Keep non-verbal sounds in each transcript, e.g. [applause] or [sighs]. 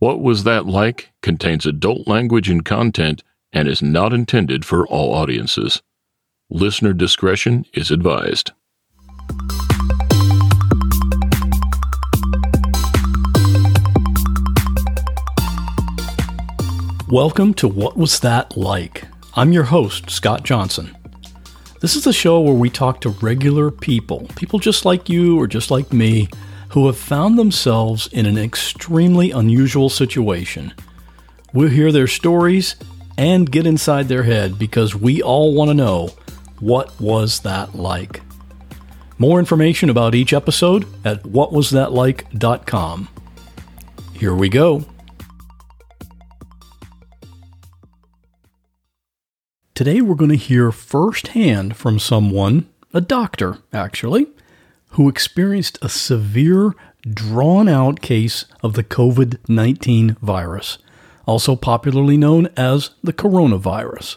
What Was That Like contains adult language and content and is not intended for all audiences. Listener discretion is advised. Welcome to What Was That Like? I'm your host, Scott Johnson. This is the show where we talk to regular people, people just like you or just like me, who have found themselves in an extremely unusual situation. We'll hear their stories and get inside their head because we all want to know what was that like. More information about each episode at whatwasthatlike.com. Here we go. Today we're going to hear firsthand from someone, a doctor actually, who experienced a severe, drawn out case of the COVID 19 virus, also popularly known as the coronavirus.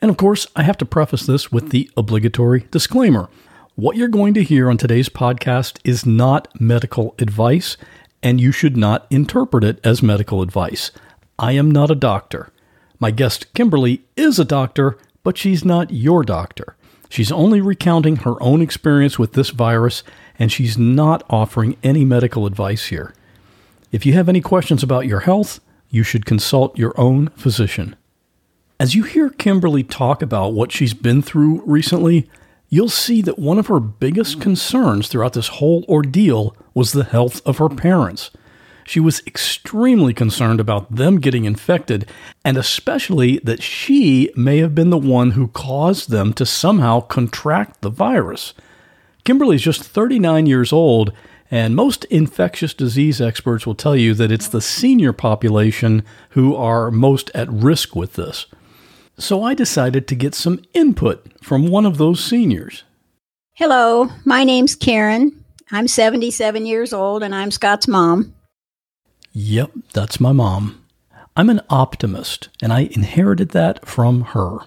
And of course, I have to preface this with the obligatory disclaimer. What you're going to hear on today's podcast is not medical advice, and you should not interpret it as medical advice. I am not a doctor. My guest, Kimberly, is a doctor, but she's not your doctor. She's only recounting her own experience with this virus, and she's not offering any medical advice here. If you have any questions about your health, you should consult your own physician. As you hear Kimberly talk about what she's been through recently, you'll see that one of her biggest concerns throughout this whole ordeal was the health of her parents. She was extremely concerned about them getting infected, and especially that she may have been the one who caused them to somehow contract the virus. Kimberly is just 39 years old, and most infectious disease experts will tell you that it's the senior population who are most at risk with this. So I decided to get some input from one of those seniors. Hello, my name's Karen. I'm 77 years old and I'm Scott's mom. Yep, that's my mom. I'm an optimist, and I inherited that from her.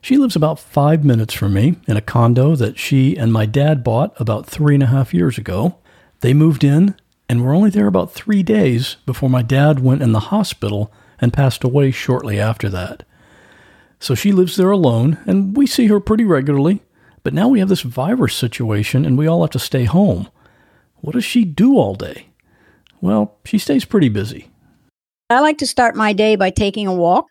She lives about five minutes from me in a condo that she and my dad bought about three and a half years ago. They moved in and were only there about three days before my dad went in the hospital and passed away shortly after that. So she lives there alone, and we see her pretty regularly. But now we have this virus situation, and we all have to stay home. What does she do all day? Well, she stays pretty busy. I like to start my day by taking a walk.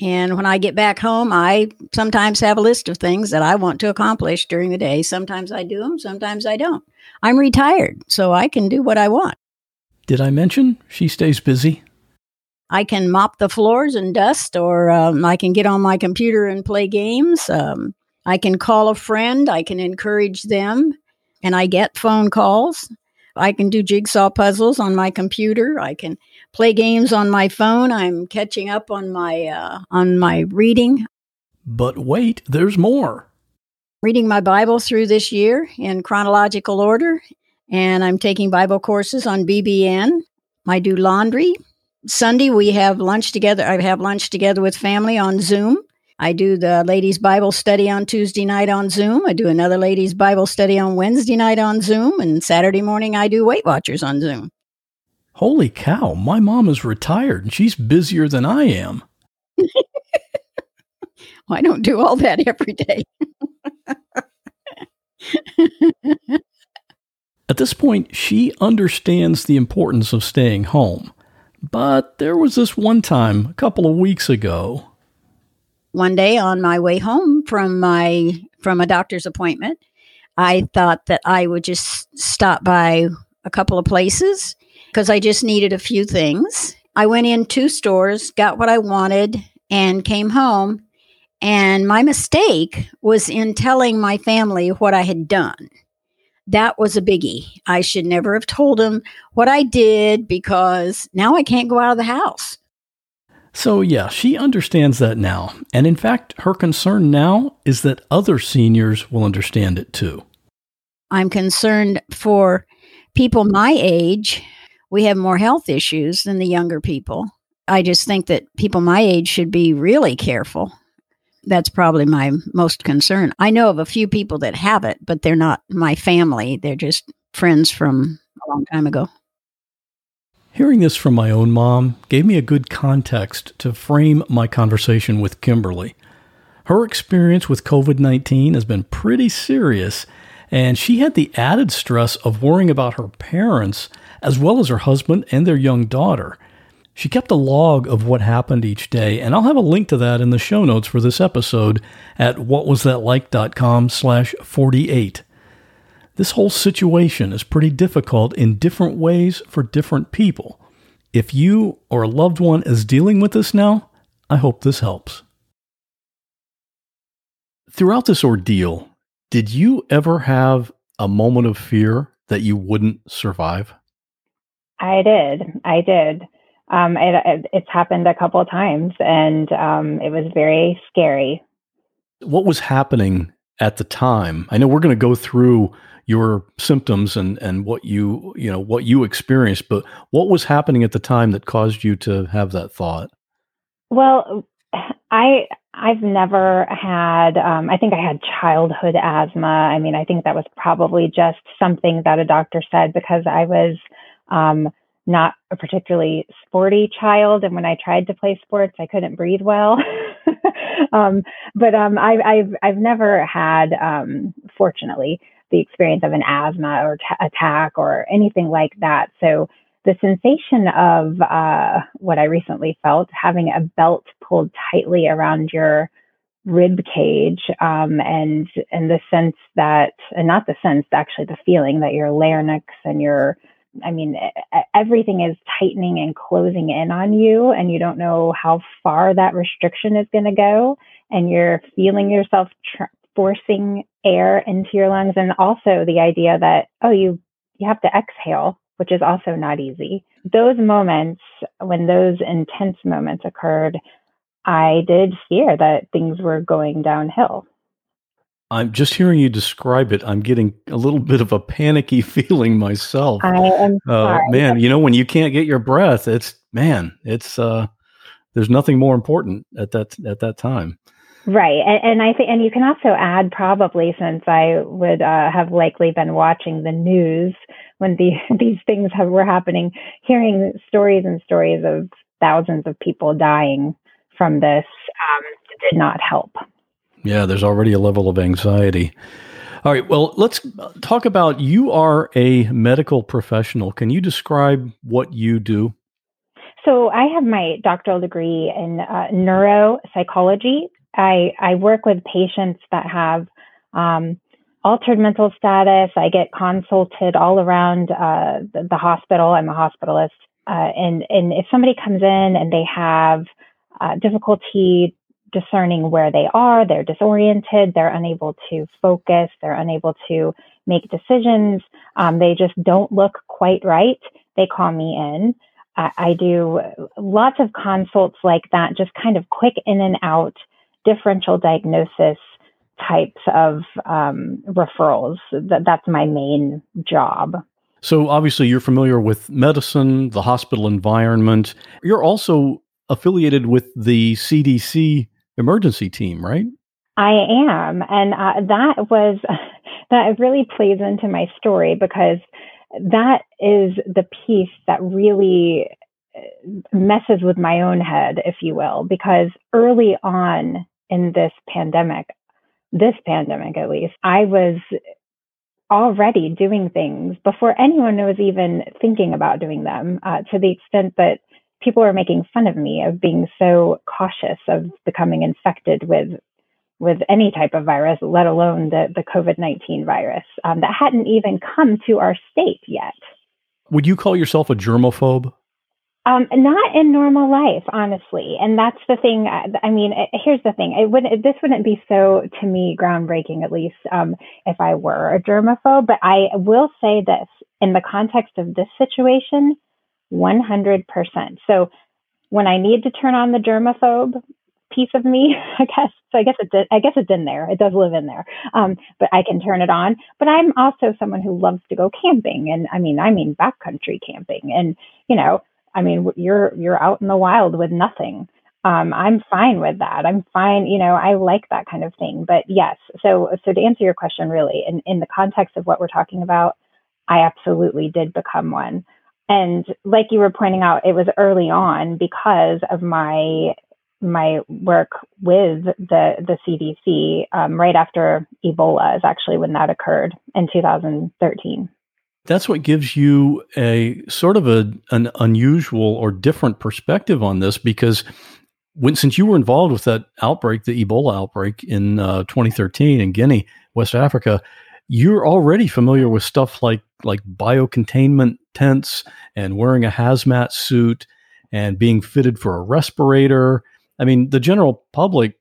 And when I get back home, I sometimes have a list of things that I want to accomplish during the day. Sometimes I do them, sometimes I don't. I'm retired, so I can do what I want. Did I mention she stays busy? I can mop the floors and dust, or um, I can get on my computer and play games. Um, I can call a friend, I can encourage them, and I get phone calls. I can do jigsaw puzzles on my computer. I can play games on my phone. I'm catching up on my uh, on my reading. But wait, there's more. Reading my Bible through this year in chronological order, and I'm taking Bible courses on BBN. I do laundry. Sunday we have lunch together. I have lunch together with family on Zoom. I do the ladies' Bible study on Tuesday night on Zoom. I do another ladies' Bible study on Wednesday night on Zoom. And Saturday morning, I do Weight Watchers on Zoom. Holy cow, my mom is retired and she's busier than I am. [laughs] I don't do all that every day. [laughs] At this point, she understands the importance of staying home. But there was this one time a couple of weeks ago. One day on my way home from my from a doctor's appointment, I thought that I would just stop by a couple of places because I just needed a few things. I went in two stores, got what I wanted, and came home. And my mistake was in telling my family what I had done. That was a biggie. I should never have told them what I did because now I can't go out of the house. So, yeah, she understands that now. And in fact, her concern now is that other seniors will understand it too. I'm concerned for people my age. We have more health issues than the younger people. I just think that people my age should be really careful. That's probably my most concern. I know of a few people that have it, but they're not my family. They're just friends from a long time ago. Hearing this from my own mom gave me a good context to frame my conversation with Kimberly. Her experience with COVID 19 has been pretty serious, and she had the added stress of worrying about her parents as well as her husband and their young daughter. She kept a log of what happened each day, and I'll have a link to that in the show notes for this episode at whatwasthatlike.com slash 48. This whole situation is pretty difficult in different ways for different people. If you or a loved one is dealing with this now, I hope this helps. Throughout this ordeal, did you ever have a moment of fear that you wouldn't survive? I did. I did. Um, it, it, it's happened a couple of times, and um, it was very scary. What was happening at the time? I know we're going to go through your symptoms and and what you you know what you experienced, but what was happening at the time that caused you to have that thought? Well, [sighs] I I've never had. Um, I think I had childhood asthma. I mean, I think that was probably just something that a doctor said because I was um, not a particularly sporty child, and when I tried to play sports, I couldn't breathe well. [laughs] um, but um, I, I've I've never had, um, fortunately, the experience of an asthma or t- attack or anything like that. So the sensation of uh, what I recently felt, having a belt pulled tightly around your rib cage, um, and and the sense that, and not the sense, actually the feeling that your larynx and your I mean, everything is tightening and closing in on you, and you don't know how far that restriction is going to go. And you're feeling yourself tr- forcing air into your lungs, and also the idea that oh, you you have to exhale which is also not easy. Those moments, when those intense moments occurred, I did fear that things were going downhill. I'm just hearing you describe it. I'm getting a little bit of a panicky [laughs] feeling myself. I am uh, man, you know when you can't get your breath, it's man, it's uh there's nothing more important at that at that time. Right, and, and I think, and you can also add probably since I would uh, have likely been watching the news when the, [laughs] these things have, were happening, hearing stories and stories of thousands of people dying from this um, did not help. Yeah, there's already a level of anxiety. All right, well, let's talk about you are a medical professional. Can you describe what you do? So, I have my doctoral degree in uh, neuropsychology I, I work with patients that have um, altered mental status. I get consulted all around uh, the, the, hospital. I'm a hospitalist. Uh, and, and if somebody comes in and they have uh, difficulty discerning where they are, they're disoriented, they're unable to focus, they're unable to make decisions, um, they just don't look quite right, they call me in. I do lots of consults like that, just kind of quick in and out differential diagnosis types of um, referrals. That, that's my main job. So, obviously, you're familiar with medicine, the hospital environment. You're also affiliated with the CDC emergency team, right? I am. And uh, that was, [laughs] that really plays into my story because that is the piece that really uh, messes with my own head, if you will, because early on in this pandemic, this pandemic at least, I was already doing things before anyone was even thinking about doing them uh, to the extent that people were making fun of me of being so cautious of becoming infected with with any type of virus, let alone the, the COVID 19 virus um, that hadn't even come to our state yet. Would you call yourself a germaphobe? Um, not in normal life, honestly, and that's the thing. I, I mean, it, here's the thing: it would this wouldn't be so to me groundbreaking, at least um, if I were a germaphobe. But I will say this in the context of this situation, 100%. So when I need to turn on the germaphobe piece of me, [laughs] I guess. So I guess it's I guess it's in there. It does live in there. Um, but I can turn it on. But I'm also someone who loves to go camping, and I mean, I mean backcountry camping, and you know I mean, you're you're out in the wild with nothing. Um, I'm fine with that. I'm fine. You know, I like that kind of thing. But yes, so so to answer your question, really, in in the context of what we're talking about, I absolutely did become one. And like you were pointing out, it was early on because of my my work with the the CDC. Um, right after Ebola is actually when that occurred in 2013 that's what gives you a sort of a an unusual or different perspective on this because when since you were involved with that outbreak, the Ebola outbreak in uh, 2013 in Guinea, West Africa, you're already familiar with stuff like like biocontainment tents and wearing a hazmat suit and being fitted for a respirator. I mean, the general public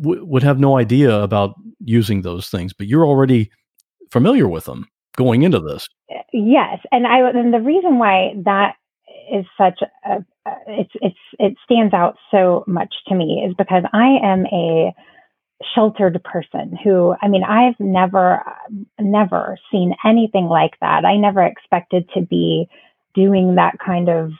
w- would have no idea about using those things, but you're already familiar with them going into this. Yes, and I and the reason why that is such a it's it's it stands out so much to me is because I am a sheltered person who I mean I've never never seen anything like that. I never expected to be doing that kind of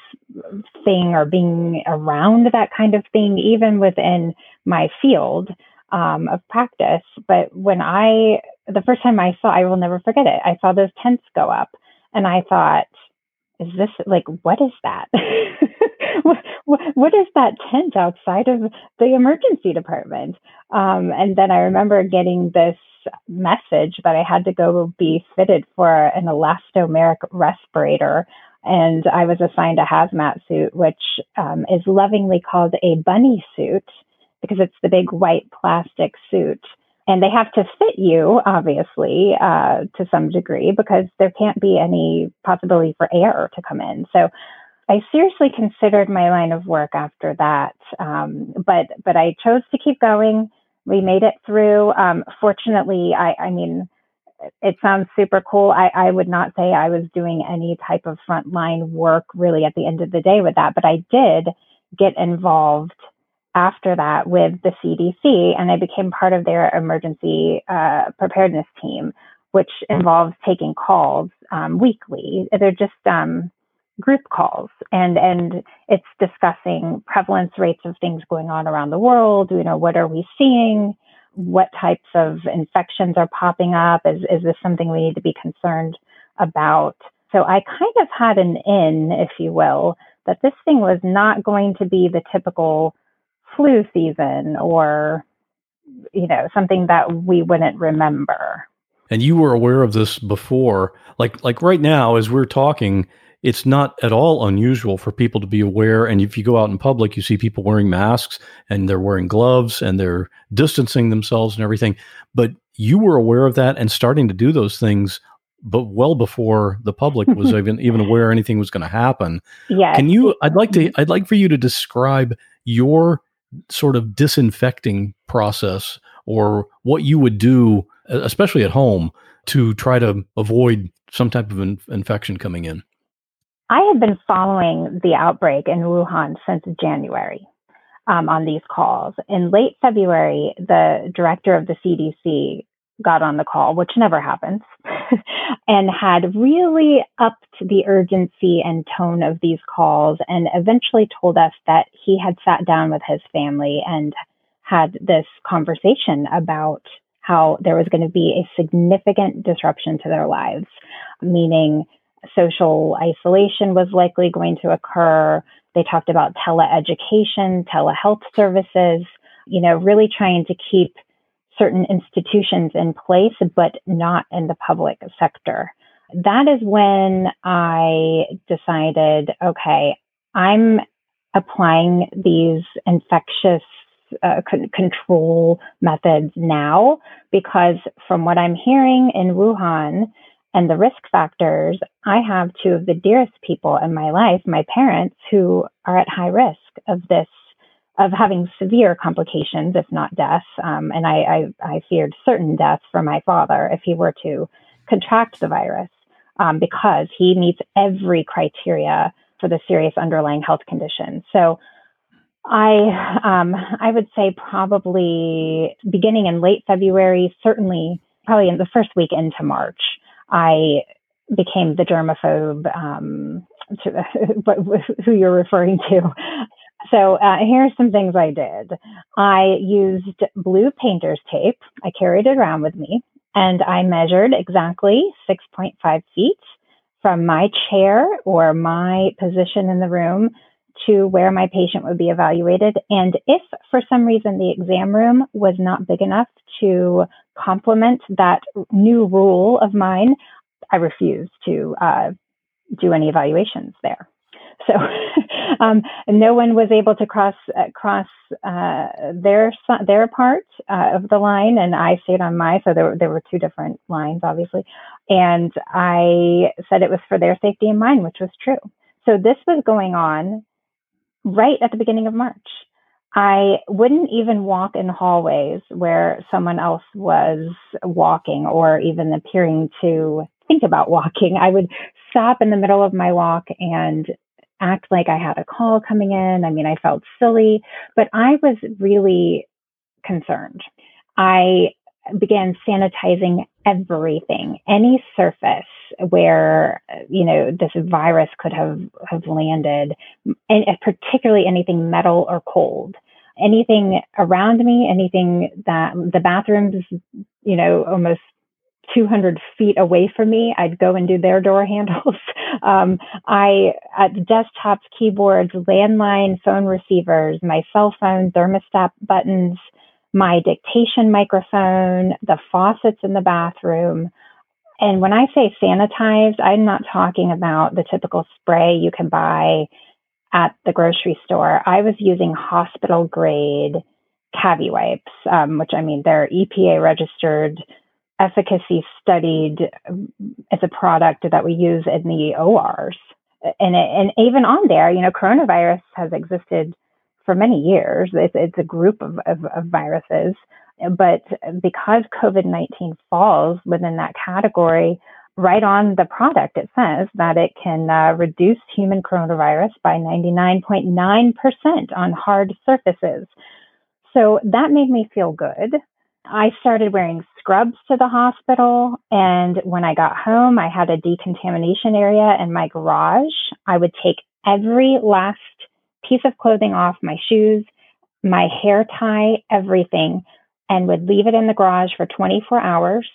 thing or being around that kind of thing even within my field um, of practice. But when I the first time I saw, I will never forget it. I saw those tents go up, and I thought, "Is this like what is that? [laughs] what, what is that tent outside of the emergency department?" Um, and then I remember getting this message that I had to go be fitted for an elastomeric respirator. And I was assigned a hazmat suit, which um, is lovingly called a bunny suit because it's the big white plastic suit and they have to fit you, obviously, uh, to some degree, because there can't be any possibility for air to come in. So I seriously considered my line of work after that, um, but but I chose to keep going. We made it through. Um, fortunately, I, I mean, it sounds super cool. I, I would not say I was doing any type of frontline work really at the end of the day with that, but I did get involved after that with the CDC, and I became part of their emergency uh, preparedness team, which involves taking calls um, weekly. They're just um, group calls, and and it's discussing prevalence rates of things going on around the world. You know, what are we seeing? What types of infections are popping up? Is is this something we need to be concerned about? So I kind of had an in, if you will, that this thing was not going to be the typical flu season or you know something that we wouldn't remember. And you were aware of this before. Like like right now as we're talking it's not at all unusual for people to be aware. And if you go out in public you see people wearing masks and they're wearing gloves and they're distancing themselves and everything. But you were aware of that and starting to do those things but well before the public was [laughs] even even aware anything was going to happen. Yeah can you i'd like to mm-hmm. i'd like for you to describe your sort of disinfecting process or what you would do, especially at home, to try to avoid some type of in- infection coming in? I have been following the outbreak in Wuhan since January um, on these calls. In late February, the director of the CDC got on the call, which never happens, [laughs] and had really upped the urgency and tone of these calls and eventually told us that he had sat down with his family and had this conversation about how there was going to be a significant disruption to their lives, meaning social isolation was likely going to occur. They talked about teleeducation, telehealth services, you know, really trying to keep certain institutions in place, but not in the public sector. That is when I decided, okay, I'm applying these infectious uh, con- control methods now because from what I'm hearing in Wuhan and the risk factors, I have two of the dearest people in my life, my parents, who are at high risk of this, of having severe complications, if not death. Um, and I, I, I, feared certain death for my father if he were to contract the virus um, because he meets every criteria for the serious underlying health condition. So I um, I would say probably beginning in late February, certainly probably in the first week into March, I became the germaphobe um, to, [laughs] who you're referring to. So uh, here's some things I did. I used blue painter's tape. I carried it around with me, and I measured exactly 6.5 feet from my chair or my position in the room to where my patient would be evaluated. And if for some reason the exam room was not big enough to complement that new rule of mine, I refused to uh, do any evaluations there. So [laughs] um, no one was able to cross uh, cross uh, their their part uh, of the line, and I stayed on my. So there were, there were two different lines, obviously, and I said it was for their safety and mine, which was true. So this was going on right at the beginning of March. I wouldn't even walk in hallways where someone else was walking or even appearing to think about walking. I would stop in the middle of my walk and act like I had a call coming in. I mean, I felt silly, but I was really concerned. I began sanitizing everything, any surface where you know this virus could have have landed, and particularly anything metal or cold. Anything around me, anything that the bathrooms, you know, almost 200 feet away from me, I'd go and do their door [laughs] handles. Um, I, at the desktops, keyboards, landline phone receivers, my cell phone, thermostat buttons, my dictation microphone, the faucets in the bathroom. And when I say sanitized, I'm not talking about the typical spray you can buy at the grocery store. I was using hospital grade CaviWipes, um, which I mean, they're EPA registered, efficacy studied as a product that we use in the ORs. And, it, and even on there, you know, coronavirus has existed for many years. It's, it's a group of, of, of viruses. But because COVID 19 falls within that category, right on the product, it says that it can uh, reduce human coronavirus by 99.9% on hard surfaces. So that made me feel good. I started wearing scrubs to the hospital. And when I got home, I had a decontamination area in my garage. I would take every last piece of clothing off, my shoes, my hair tie, everything, and would leave it in the garage for 24 hours.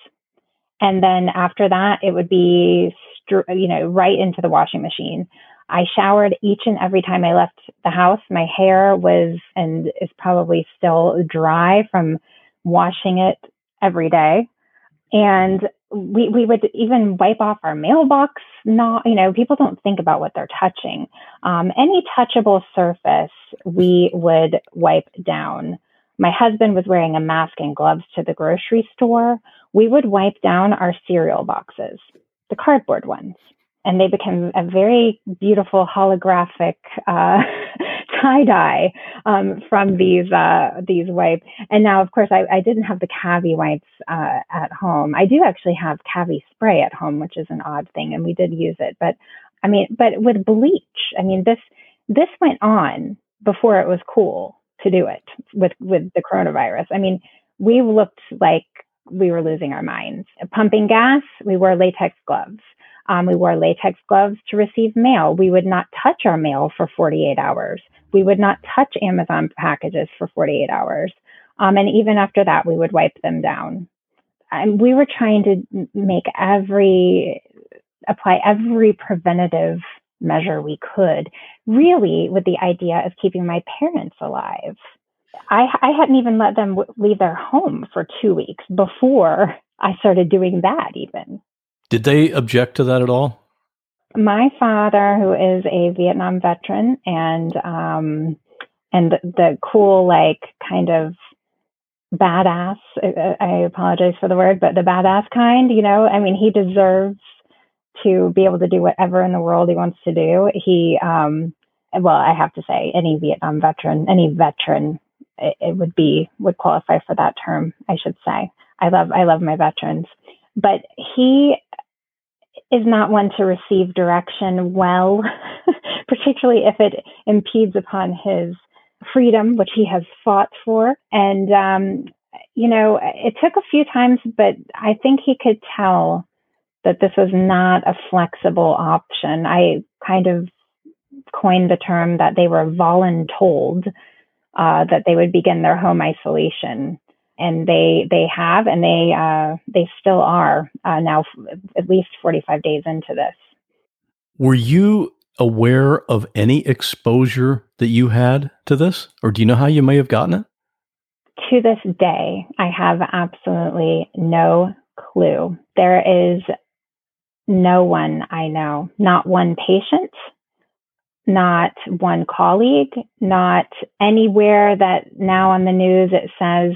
And then after that, it would be, you know, right into the washing machine. I showered each and every time I left the house. My hair was and is probably still dry from washing it every day. And we, we would even wipe off our mailbox. Not, you know, people don't think about what they're touching. Um, any touchable surface we would wipe down. My husband was wearing a mask and gloves to the grocery store. We would wipe down our cereal boxes, the cardboard ones and they became a very beautiful holographic uh, [laughs] tie dye um, from these uh, these wipes. And now, of course, I, I didn't have the CaviWipes uh, at home. I do actually have Cavi spray at home, which is an odd thing, and we did use it. But I mean, but with bleach, I mean this this went on before it was cool to do it with with the coronavirus. I mean, we looked like we were losing our minds. Pumping gas, we wore latex gloves. Um, we wore latex gloves to receive mail. We would not touch our mail for 48 hours. We would not touch Amazon packages for 48 hours. Um, and even after that, we would wipe them down. And we were trying to make every, apply every preventative measure we could, really with the idea of keeping my parents alive. I, I hadn't even let them w- leave their home for two weeks before I started doing that, even. Did they object to that at all? my father, who is a Vietnam veteran, and um, and the, the cool, like, kind of badass. I apologize for the word, but the badass kind. You know, I mean, he deserves to be able to do whatever in the world he wants to do. He, um, well, I have to say, any Vietnam veteran, any veteran, it, it would be would qualify for that term. I should say. I love I love my veterans, but he is not one to receive direction well, [laughs] particularly if it impedes upon his freedom, which he has fought for. And, um, you know, it took a few times, but I think he could tell that this was not a flexible option. I kind of coined the term that they were voluntold uh, that they would begin their home isolation and they they have and they uh, they still are uh, now f- at least 45 days into this. Were you aware of any exposure that you had to this? Or do you know how you may have gotten it? To this day i have absolutely no clue. There is no one i know. Not one patient not one colleague not anywhere that now on the news it says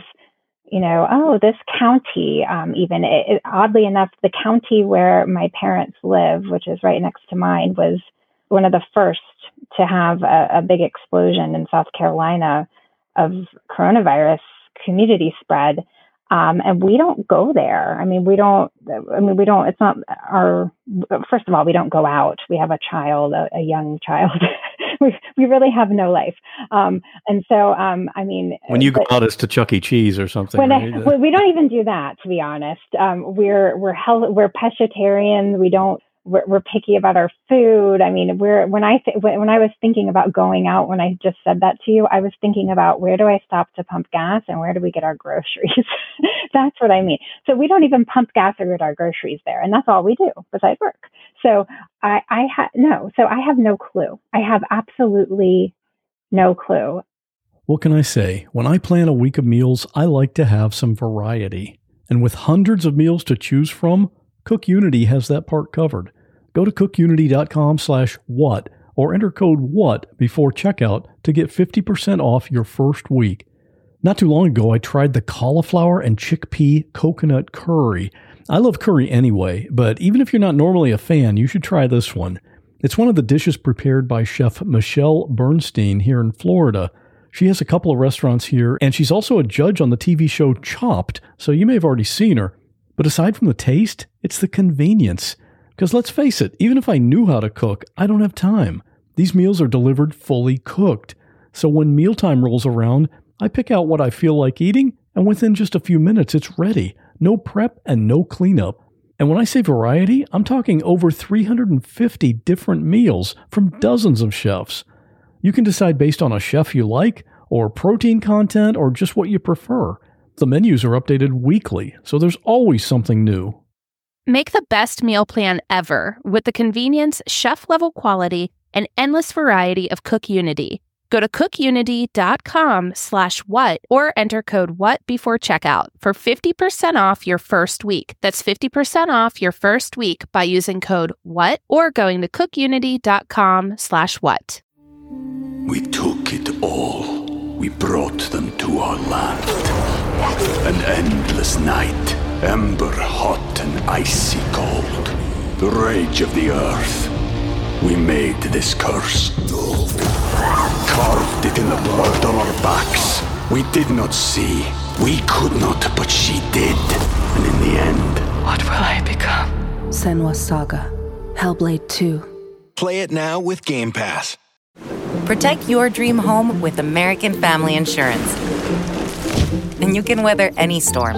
you know, oh, this county, um, even it, it, oddly enough, the county where my parents live, which is right next to mine, was one of the first to have a, a big explosion in South Carolina of coronavirus community spread. Um, and we don't go there. I mean, we don't, I mean, we don't, it's not our, first of all, we don't go out. We have a child, a, a young child. [laughs] [laughs] we, we really have no life. Um, and so, um, I mean, when you but, go out, to Chuck E. Cheese or something. When right? I, we don't even do that, to be honest. Um, we're, we're hell, we're pescatarians. We don't, we're, we're, picky about our food. I mean, we're when I th- when I was thinking about going out when I just said that to you, I was thinking about where do I stop to pump gas and where do we get our groceries. [laughs] that's what I mean. So we don't even pump gas or get our groceries there, and that's all we do besides work. So I I have no. So I have no clue. I have absolutely no clue. What can I say? When I plan a week of meals, I like to have some variety. And with hundreds of meals to choose from, Cook Unity has that part covered. Go to cookunity.com slash what or enter code WHAT before checkout to get 50% off your first week. Not too long ago, I tried the cauliflower and chickpea coconut curry. I love curry anyway, but even if you're not normally a fan, you should try this one. It's one of the dishes prepared by chef Michelle Bernstein here in Florida. She has a couple of restaurants here, and she's also a judge on the TV show Chopped, so you may have already seen her. But aside from the taste, it's the convenience. Because let's face it, even if I knew how to cook, I don't have time. These meals are delivered fully cooked. So when mealtime rolls around, I pick out what I feel like eating, and within just a few minutes, it's ready. No prep and no cleanup. And when I say variety, I'm talking over 350 different meals from dozens of chefs. You can decide based on a chef you like, or protein content, or just what you prefer. The menus are updated weekly, so there's always something new. Make the best meal plan ever with the convenience, chef level quality, and endless variety of Cook Unity. Go to cookunity.com slash what or enter code what before checkout for 50% off your first week. That's 50% off your first week by using code what or going to cookunity.com slash what. We took it all. We brought them to our land. An endless night Ember hot and icy cold. The rage of the earth. We made this curse. Carved it in the blood on our backs. We did not see. We could not, but she did. And in the end. What will I become? Senua's Saga. Hellblade 2. Play it now with Game Pass. Protect your dream home with American Family Insurance. And you can weather any storm.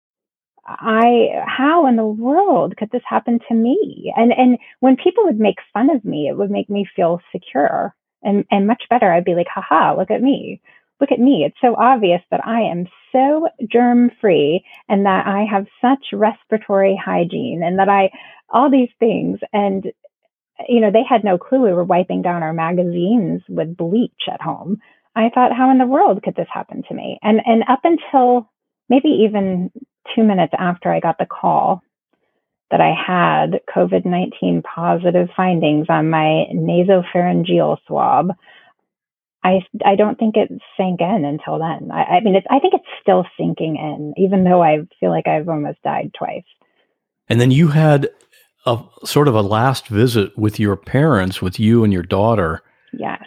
I how in the world could this happen to me? And and when people would make fun of me, it would make me feel secure and and much better. I'd be like, haha, look at me. look at me. It's so obvious that I am so germ free and that I have such respiratory hygiene and that I, all these things. And, you know, they had no clue we were wiping down our magazines with bleach at home. I thought, how in the world could this happen to me? And, and up until maybe even two minutes after I got the call that I had COVID 19 positive findings on my nasopharyngeal swab, I, I don't think it sank in until then. I, I mean, it's, I think it's still sinking in, even though I feel like I've almost died twice. And then you had a sort of a last visit with your parents, with you and your daughter. Yes.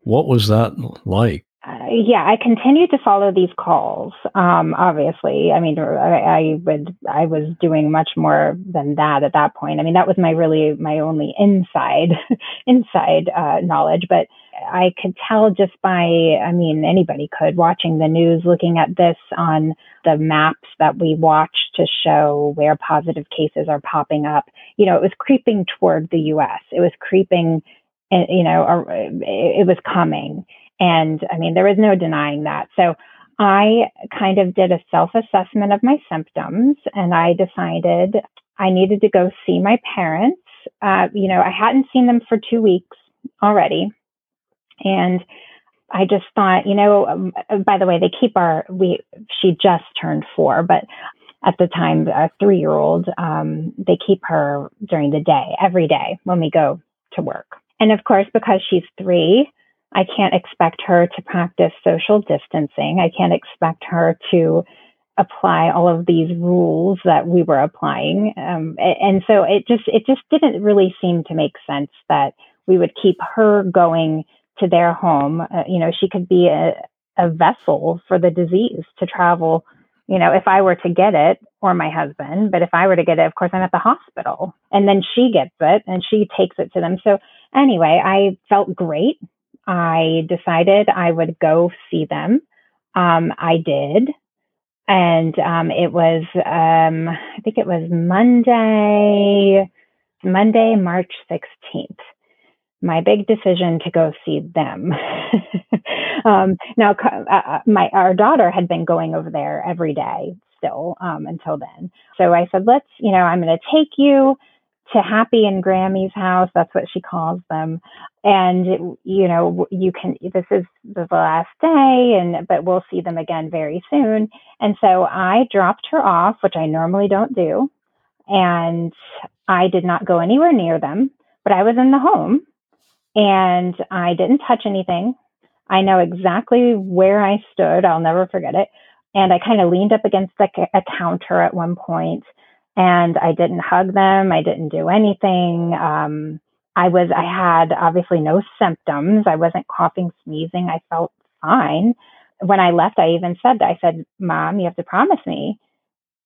What was that like? Uh, yeah, I continued to follow these calls. Um, obviously, I mean, I, I, would, I was doing much more than that at that point. I mean, that was my really my only inside, [laughs] inside uh, knowledge. But I could tell just by, I mean, anybody could watching the news, looking at this on the maps that we watch to show where positive cases are popping up. You know, it was creeping toward the U.S. It was creeping, eh, you know, it was coming and I mean, there was no denying that. So I kind of did a self assessment of my symptoms and I decided I needed to go see my parents. Uh, you know, I hadn't seen them for two weeks already. And I just thought, you know, um, by the way, they keep our, we, she just turned four, but at the time, a three year old, um, they keep her during the day, every day when we go to work. And of course, because she's three, I can't expect her to practice social distancing. I can't expect her to apply all of these rules that we were applying. Um, and so it just it just didn't really seem to make sense that we would keep her going to their home. Uh, you know, she could be a, a vessel for the disease to travel. You know, if I were to get it, or my husband, but if I were to get it, of course, I'm at the hospital. And then she gets it and she takes it to them. So, anyway, I felt great I decided I would go see them. Um, I did. And um, it was, um, I think it was Monday, Monday, March 16th. My big decision to go see them. [laughs] Um, now, uh, uh, my our daughter had been going over there every day still um, until then. So I said, let's, you know, I'm going to take you to Happy and Grammy's house. That's what she calls them. And, you know, you can, this is the last day and, but we'll see them again very soon. And so I dropped her off, which I normally don't do. And I did not go anywhere near them, but I was in the home and I didn't touch anything. I know exactly where I stood. I'll never forget it. And I kind of leaned up against like a counter at one point and I didn't hug them. I didn't do anything. Um, I was, I had obviously no symptoms. I wasn't coughing, sneezing. I felt fine. When I left, I even said, I said, Mom, you have to promise me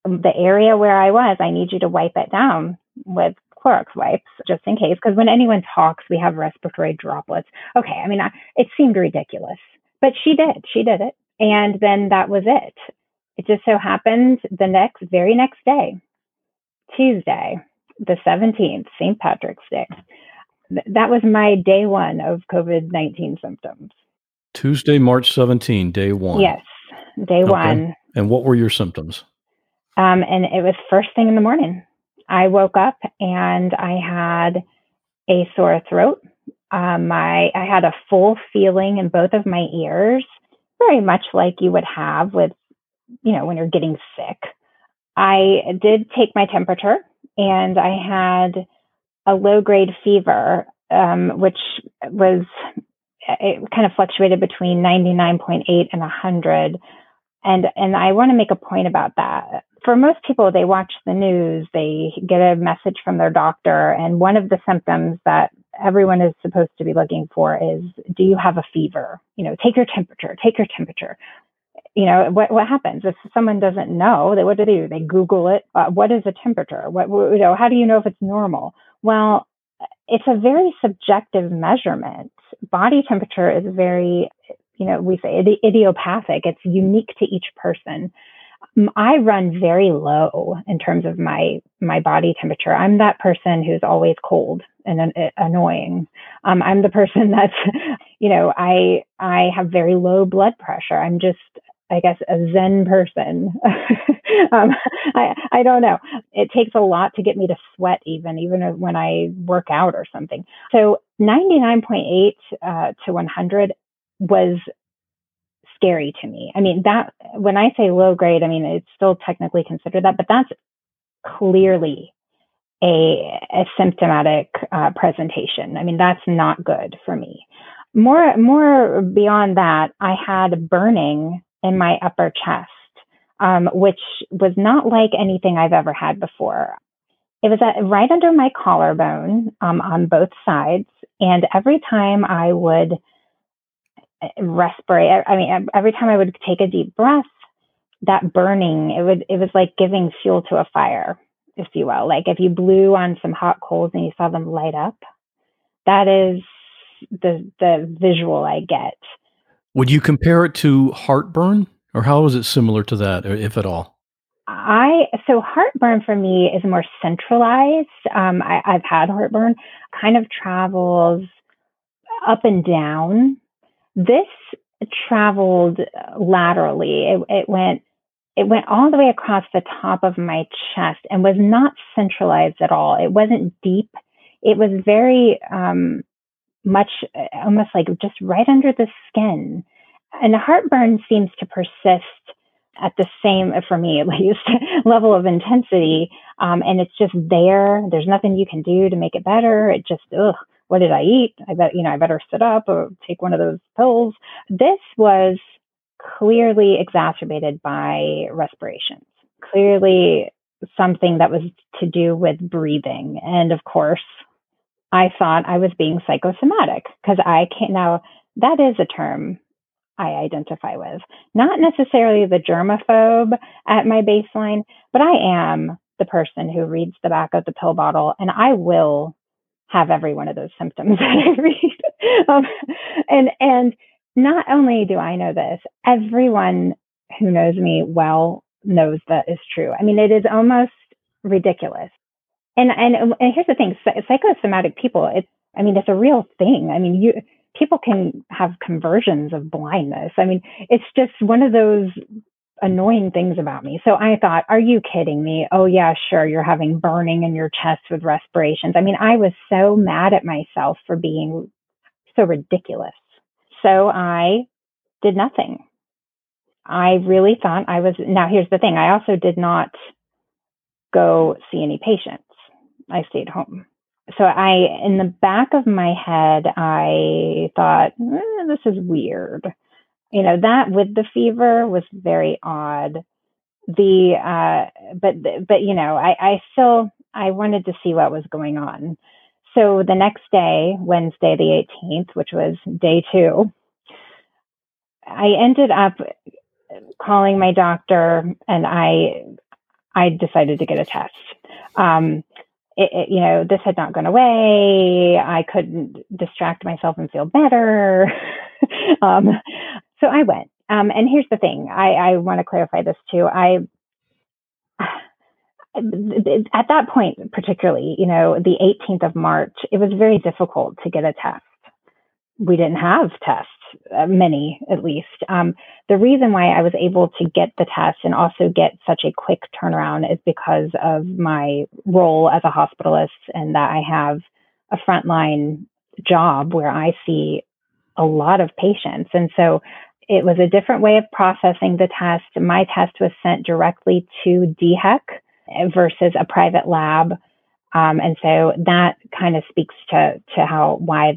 the area where I was, I need you to wipe it down with Clorox wipes just in case. Because when anyone talks, we have respiratory droplets. Okay. I mean, I, it seemed ridiculous, but she did. She did it. And then that was it. It just so happened the next, very next day, Tuesday, the 17th, St. Patrick's Day. that was my day one of COVID 19 symptoms. Tuesday, March 17, day one. Yes, day okay. one. And what were your symptoms? Um, and it was first thing in the morning. I woke up and I had a sore throat. Um, my I had a full feeling in both of my ears, very much like you would have with, you know, when you're getting sick. I did take my temperature and I had a low grade fever, um, which was, it kind of fluctuated between 99.8 and 100. And, and I want to make a point about that. For most people, they watch the news, they get a message from their doctor, and one of the symptoms that everyone is supposed to be looking for is do you have a fever? You know, take your temperature, take your temperature you know what what happens? If someone doesn't know they what do they do? They google it. Uh, what is a temperature? What you know how do you know if it's normal? Well it's a very subjective measurement. Body temperature is very you know we say idiopathic. It's unique to each person. I run very low in terms of my my body temperature. I'm that person who's always cold and uh, annoying. Um, I'm the person [laughs] that's, you know, I I have very low blood pressure. I'm just I guess a Zen person. [laughs] um, I I don't know. It takes a lot to get me to sweat, even even when I work out or something. So 99.8 uh, to 100 was scary to me. I mean that when I say low grade, I mean it's still technically considered that, but that's clearly a, a symptomatic uh, presentation. I mean that's not good for me. More more beyond that, I had burning in my upper chest, um, which was not like anything I've ever had before. It was at, right under my collarbone um, on both sides. And every time I would uh, respirate, I mean, every time I would take a deep breath, that burning, it would, it was like giving fuel to a fire, if you will. Like if you blew on some hot coals and you saw them light up, that is the, the visual I get. Would you compare it to heartburn, or how is it similar to that, if at all? I so heartburn for me is more centralized. Um, I, I've had heartburn, kind of travels up and down. This traveled laterally. It, it went it went all the way across the top of my chest and was not centralized at all. It wasn't deep. It was very um, much uh, almost like just right under the skin. And the heartburn seems to persist at the same, for me at least, [laughs] level of intensity. Um, and it's just there. There's nothing you can do to make it better. It just, ugh, what did I eat? I bet, you know, I better sit up or take one of those pills. This was clearly exacerbated by respirations, clearly something that was to do with breathing. And of course, I thought I was being psychosomatic because I can't now that is a term I identify with. Not necessarily the germaphobe at my baseline, but I am the person who reads the back of the pill bottle and I will have every one of those symptoms [laughs] that I read. um, and and not only do I know this, everyone who knows me well knows that is true. I mean, it is almost ridiculous and and and here's the thing: psychosomatic people. It's I mean, it's a real thing. I mean, you people can have conversions of blindness. I mean, it's just one of those annoying things about me. So I thought, are you kidding me? Oh yeah, sure. You're having burning in your chest with respirations. I mean, I was so mad at myself for being so ridiculous. So I did nothing. I really thought I was, now here's the thing. I also did not go see any patients. I stayed home. So I, in the back of my head, I thought, eh, this is weird. You know, that with the fever was very odd. The, uh, but, but, you know, I, I still, I wanted to see what was going on. So the next day, Wednesday, the 18th, which was day two, I ended up calling my doctor and I, I decided to get a test. Um, it, it, you know, this had not gone away. I couldn't distract myself and feel better. [laughs] um, so I went. Um, and here's the thing I, I want to clarify this too. I, [sighs] at that point, particularly, you know, the 18th of March, it was very difficult to get a test. We didn't have tests uh, many at least. Um, the reason why I was able to get the test and also get such a quick turnaround is because of my role as a hospitalist and that I have a frontline job where I see a lot of patients. And so it was a different way of processing the test. My test was sent directly to DHEC versus a private lab. Um, and so that kind of speaks to, to how why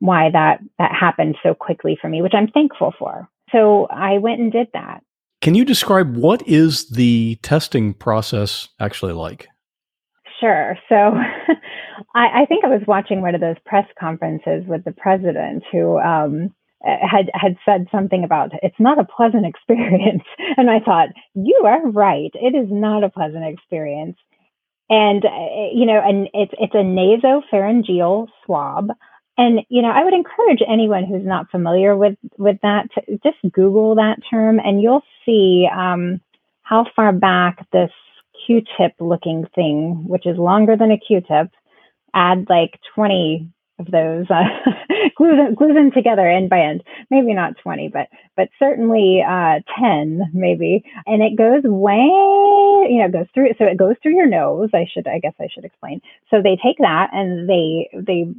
why that that happened so quickly for me, which I'm thankful for. So I went and did that. Can you describe what is the testing process actually like? Sure. So [laughs] I, I, think I was watching one of those press conferences with the president who um, had had said something about it's not a pleasant [laughs] experience, and I thought you are right. It is not a pleasant experience, and uh, you know, and it's it's a nasopharyngeal swab. And you know, I would encourage anyone who's not familiar with with that to just Google that term, and you'll see um, how far back this Q-tip looking thing, which is longer than a Q-tip, add like 20 of those uh, [laughs] glue them glue them together end by end. Maybe not twenty, but but certainly uh, ten, maybe. And it goes way, you know, goes through. So it goes through your nose. I should, I guess, I should explain. So they take that and they they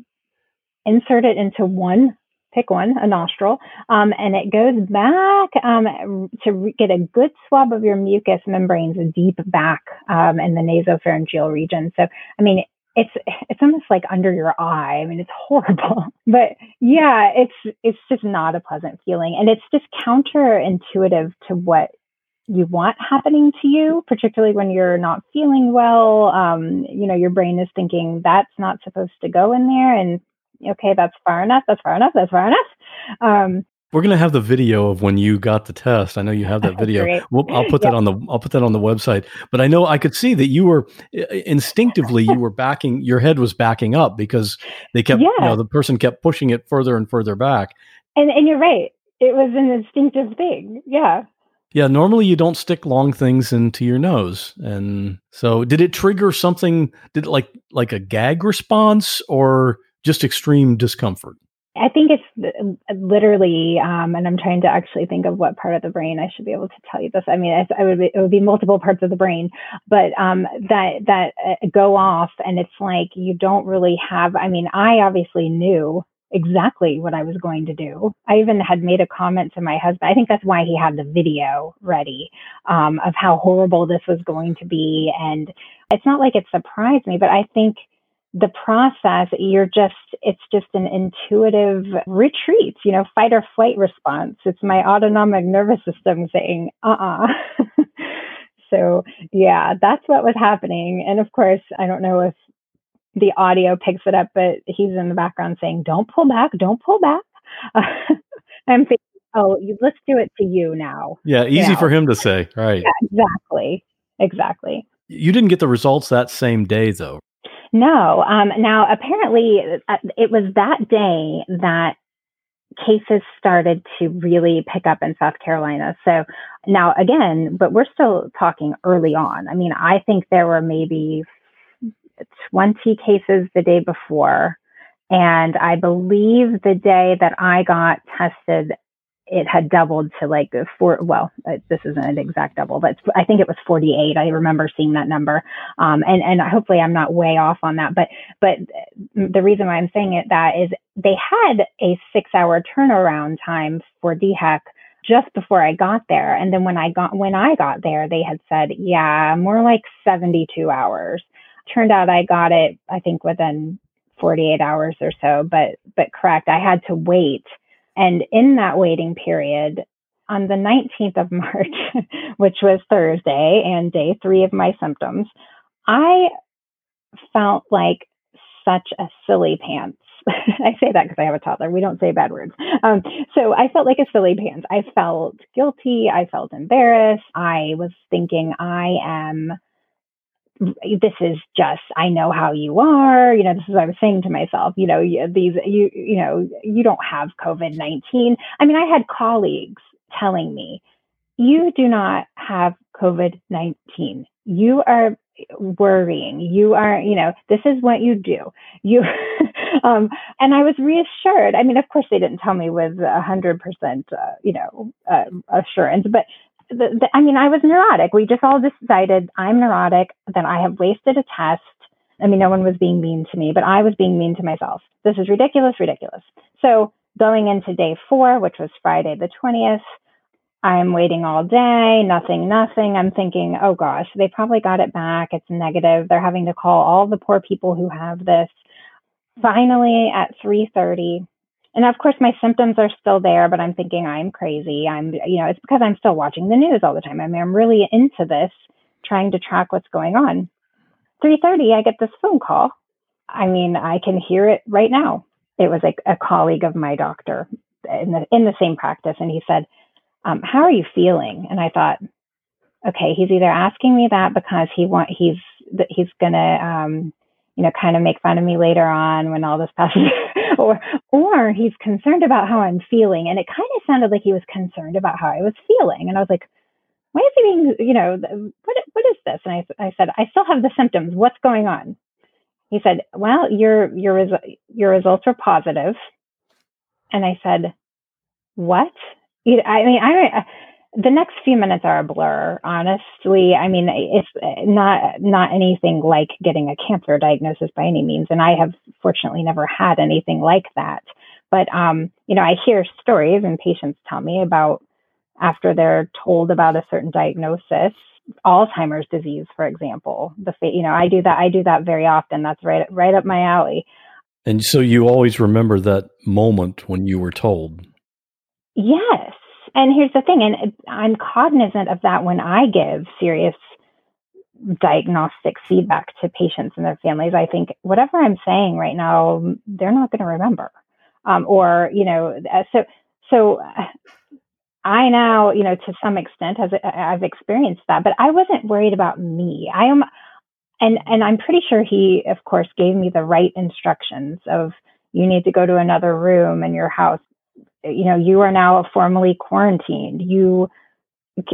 insert it into one pick one, a nostril, um, and it goes back um, to get a good swab of your mucous membranes deep back um, in the nasopharyngeal region. So, I mean, it's it's almost like under your eye. I mean, it's [laughs] horrible, but yeah, it's it's just not a pleasant feeling, and it's just counterintuitive to what you want happening to you, particularly when you're not feeling well. Um, you know, your brain is thinking that's not supposed to go in there, and okay, that's far enough. That's far enough. That's far enough. Um, we're gonna have the video of when you got the test. I know you have that [laughs] video. We'll, I'll put that on the I'll put that on the website. But I know I could see that you were instinctively you were backing your head was backing up because they kept yeah. you know the person kept pushing it further and further back. And and you're right. It was an instinctive thing. Yeah. Yeah, normally you don't stick long things into your nose. And so did it trigger something did it like like a gag response or just extreme discomfort? I think it's uh, literally, um, and I'm trying to actually think of what part of the brain I should be able to tell you this. I mean, I, would be, it would be multiple parts of the brain, but um, that that uh, go off, and it's like you don't really have. I mean, I obviously knew exactly what I was going to do. I even had made a comment to my husband. I think that's why he had the video ready um, of how horrible this was going to be, and it's not like it surprised me, but I think the process, you're just, it's just an intuitive retreat, you know, fight or flight response. It's my autonomic nervous system saying, uh uh-uh. uh [laughs] so, yeah, that's what was happening. And of course, I don't know if the audio picks it up, but he's in the background saying, don't pull back, don't pull back. Uh, [laughs] I'm thinking, oh, let's do it to you now. Yeah, easy for him to say, right? Yeah, exactly. Exactly. You didn't get the results that same day, though. No. Um, now, apparently, uh, it was that day that cases started to really pick up in South Carolina. So now, again, but we're still talking early on. I mean, I think there were maybe 20 cases the day before. And I believe the day that I got tested, it had doubled to like four. Well, uh, this isn't an exact double, but I think it was 48. I remember seeing that number. Um, and, and hopefully I'm not way off on that. But, but the reason why I'm saying it that is they had a six hour turnaround time for DHEC just before I got there. And then when I got, when I got there, they had said, yeah, more like 72 hours. Turned out I got it, I think within 48 hours or so, but, but correct. I had to wait and in that waiting period, on the 19th of [laughs] March, which was Thursday and day three of my symptoms, I felt like such a silly pants. [laughs] I say that because I have a toddler. We don't say bad words. Um, so I felt like a silly pants. I felt guilty. I felt embarrassed. I was thinking I am this is just i know how you are you know this is what i was saying to myself you know these you you know you don't have covid-19 i mean i had colleagues telling me you do not have covid-19 you are worrying. You are you know this is what you do. You [laughs] um and i was reassured. I mean of course they didn't tell me with a hundred percent uh, you know uh, assurance but the, the, I mean, I was neurotic. We just all decided I'm neurotic, that I have wasted a test. I mean, no one was being mean to me, but I was being mean to myself. This is ridiculous, ridiculous. So going into day four, which was Friday the 20th, I'm waiting all day, nothing, nothing. I'm thinking, oh gosh, they probably got it back. It's negative. They're having to call all the poor people who have this. Finally, at 3:30, and of course my symptoms are still there but i'm thinking i'm crazy. I'm you know it's because i'm still watching the news all the time. I mean i'm really into this trying to track what's going on. 3.30 i get this phone call. I mean i can hear it right now. It was like a colleague of my doctor in the in the same practice and he said um, how are you feeling? And i thought okay he's either asking me that because he want he's he's gonna um, you know, kind of make fun of me later on when all this passes, [laughs] or or he's concerned about how I'm feeling, and it kind of sounded like he was concerned about how I was feeling, and I was like, why is he being, you know, what what is this? And I I said, I still have the symptoms. What's going on? He said, well, your your res- your results are positive. And I said, what? You, I mean, I, the next few minutes are a blur, honestly. I mean, it's not, not anything like getting a cancer diagnosis by any means. And I have fortunately never had anything like that. But, um, you know, I hear stories and patients tell me about after they're told about a certain diagnosis, Alzheimer's disease, for example. The you know, I do that. I do that very often. That's right, right up my alley. And so you always remember that moment when you were told. Yes, and here's the thing, and I'm cognizant of that when I give serious diagnostic feedback to patients and their families. I think whatever I'm saying right now, they're not going to remember, um, or you know, uh, so so I now, you know, to some extent, has I've experienced that, but I wasn't worried about me. I am, and and I'm pretty sure he, of course, gave me the right instructions of you need to go to another room in your house. You know, you are now formally quarantined. You,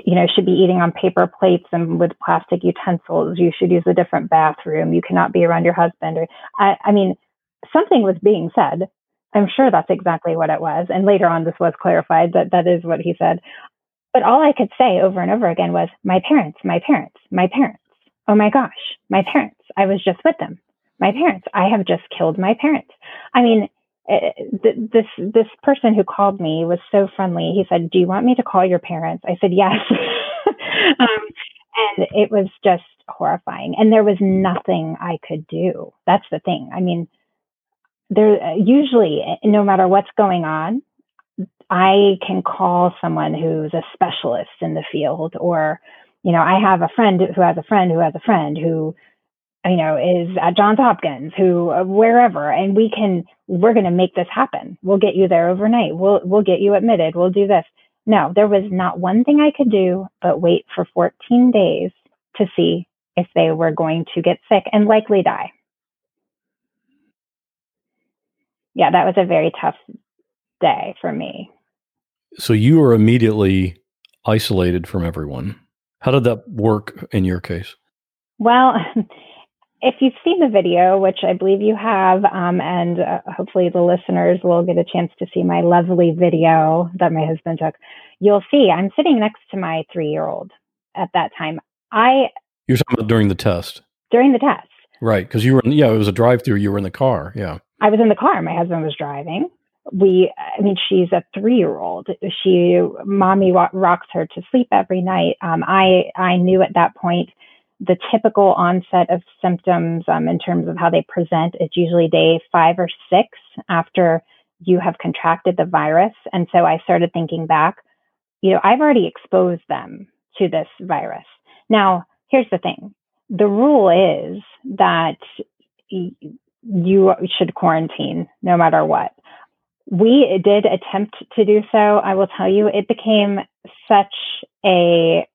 you know, should be eating on paper plates and with plastic utensils. You should use a different bathroom. You cannot be around your husband. Or, I, I mean, something was being said I'm sure that's exactly what it was. And later on, this was clarified that that is what he said. But all I could say over and over again was, my parents, my parents, my parents. Oh my gosh, my parents. I was just with them. My parents. I have just killed my parents. I mean, this this person who called me was so friendly. He said, "Do you want me to call your parents?" I said, "Yes." [laughs] um, and it was just horrifying. And there was nothing I could do. That's the thing. I mean, there usually no matter what's going on i can call someone who's a specialist in the field or you know i have a friend who has a friend who has a friend who you know is at johns hopkins who uh, wherever and we can we're going to make this happen we'll get you there overnight we'll we'll get you admitted we'll do this no there was not one thing i could do but wait for 14 days to see if they were going to get sick and likely die yeah, that was a very tough day for me. So you were immediately isolated from everyone. How did that work in your case? Well, [laughs] if you've seen the video, which I believe you have, um, and uh, hopefully the listeners will get a chance to see my lovely video that my husband took, you'll see I'm sitting next to my three year old at that time. I. You're talking about during the test. During the test. Right. Because you were, in, yeah, it was a drive through. You were in the car. Yeah. I was in the car. My husband was driving. We, I mean, she's a three-year-old. She, mommy rocks her to sleep every night. Um, I, I knew at that point the typical onset of symptoms um, in terms of how they present. It's usually day five or six after you have contracted the virus. And so I started thinking back, you know, I've already exposed them to this virus. Now, here's the thing. The rule is that you should quarantine no matter what. We did attempt to do so. I will tell you, it became such a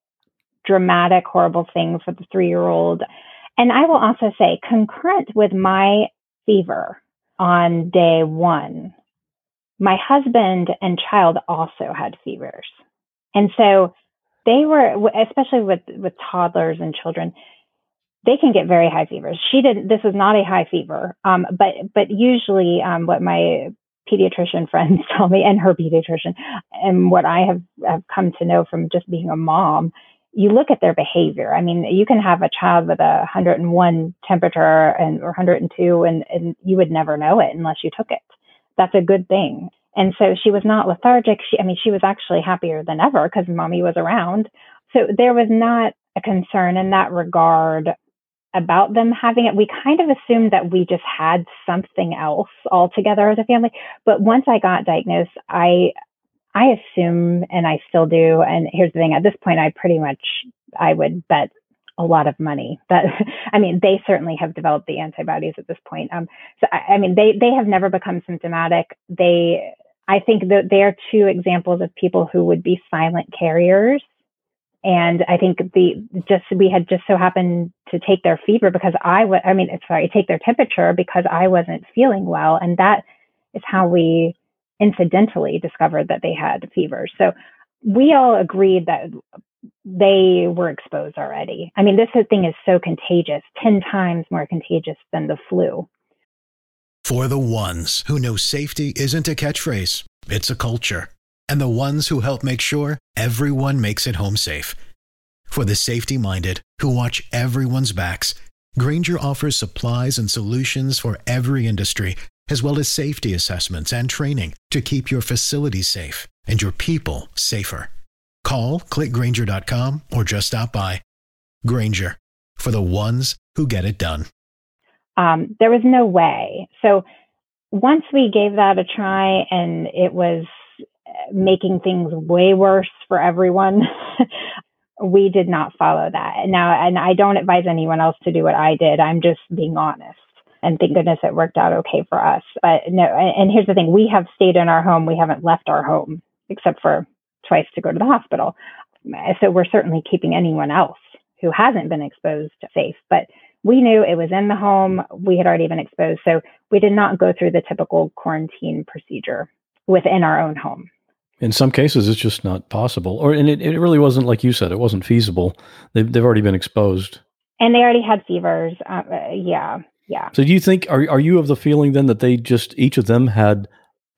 dramatic, horrible thing for the three year old. And I will also say, concurrent with my fever on day one, my husband and child also had fevers. And so they were, especially with, with toddlers and children, they can get very high fevers. She didn't. This is not a high fever, um, but but usually, um, what my pediatrician [laughs] friends tell me, and her pediatrician, and what I have have come to know from just being a mom, you look at their behavior. I mean, you can have a child with a 101 temperature and or 102, and and you would never know it unless you took it. That's a good thing. And so she was not lethargic. She, I mean, she was actually happier than ever because mommy was around. So there was not a concern in that regard about them having it. We kind of assumed that we just had something else altogether as a family. But once I got diagnosed, I I assume, and I still do. And here's the thing: at this point, I pretty much I would bet a lot of money that [laughs] I mean they certainly have developed the antibodies at this point. Um, so I, I mean they they have never become symptomatic. They I think that they are two examples of people who would be silent carriers and I think the just we had just so happened to take their fever because I was I mean sorry take their temperature because I wasn't feeling well and that is how we incidentally discovered that they had fevers. So we all agreed that they were exposed already. I mean this thing is so contagious, 10 times more contagious than the flu. For the ones who know safety isn't a catchphrase it's a culture, and the ones who help make sure everyone makes it home safe. For the safety minded who watch everyone's backs, Grainger offers supplies and solutions for every industry, as well as safety assessments and training to keep your facilities safe and your people safer. Call clickgrainger.com or just stop by. Grainger for the ones who get it done. Um, there was no way. So once we gave that a try and it was making things way worse for everyone, [laughs] we did not follow that. Now, and I don't advise anyone else to do what I did. I'm just being honest. And thank goodness it worked out okay for us. But no, and here's the thing we have stayed in our home. We haven't left our home except for twice to go to the hospital. So we're certainly keeping anyone else who hasn't been exposed safe. But we knew it was in the home. We had already been exposed. So we did not go through the typical quarantine procedure within our own home. In some cases, it's just not possible. Or, and it, it really wasn't, like you said, it wasn't feasible. They've, they've already been exposed. And they already had fevers. Uh, yeah. Yeah. So do you think, are, are you of the feeling then that they just, each of them had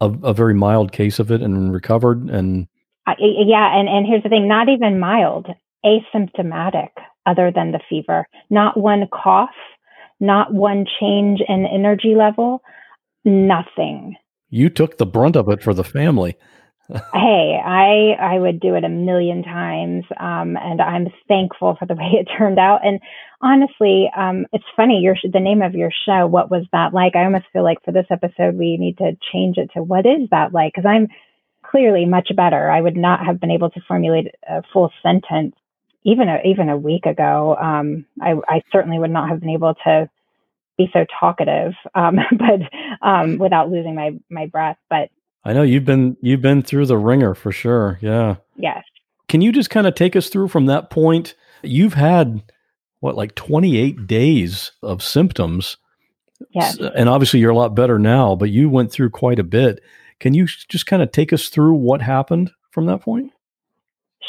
a, a very mild case of it and recovered and yeah and and here's the thing not even mild asymptomatic other than the fever. Not one cough not one change in energy level nothing. You took the brunt of it for the family hey i i would do it a million times um, and i'm thankful for the way it turned out. And honestly um, it's funny your the name of your show what was that like? I almost feel like for this episode we need to change it to what is that like? Because i'm clearly much better. I would not have been able to formulate a full sentence even a, even a week ago. Um, I, I certainly would not have been able to be so talkative um, [laughs] but um, without losing my my breath. But I know you've been you've been through the wringer for sure. Yeah. Yes. Can you just kind of take us through from that point? You've had what like 28 days of symptoms. Yes. And obviously you're a lot better now, but you went through quite a bit. Can you just kind of take us through what happened from that point?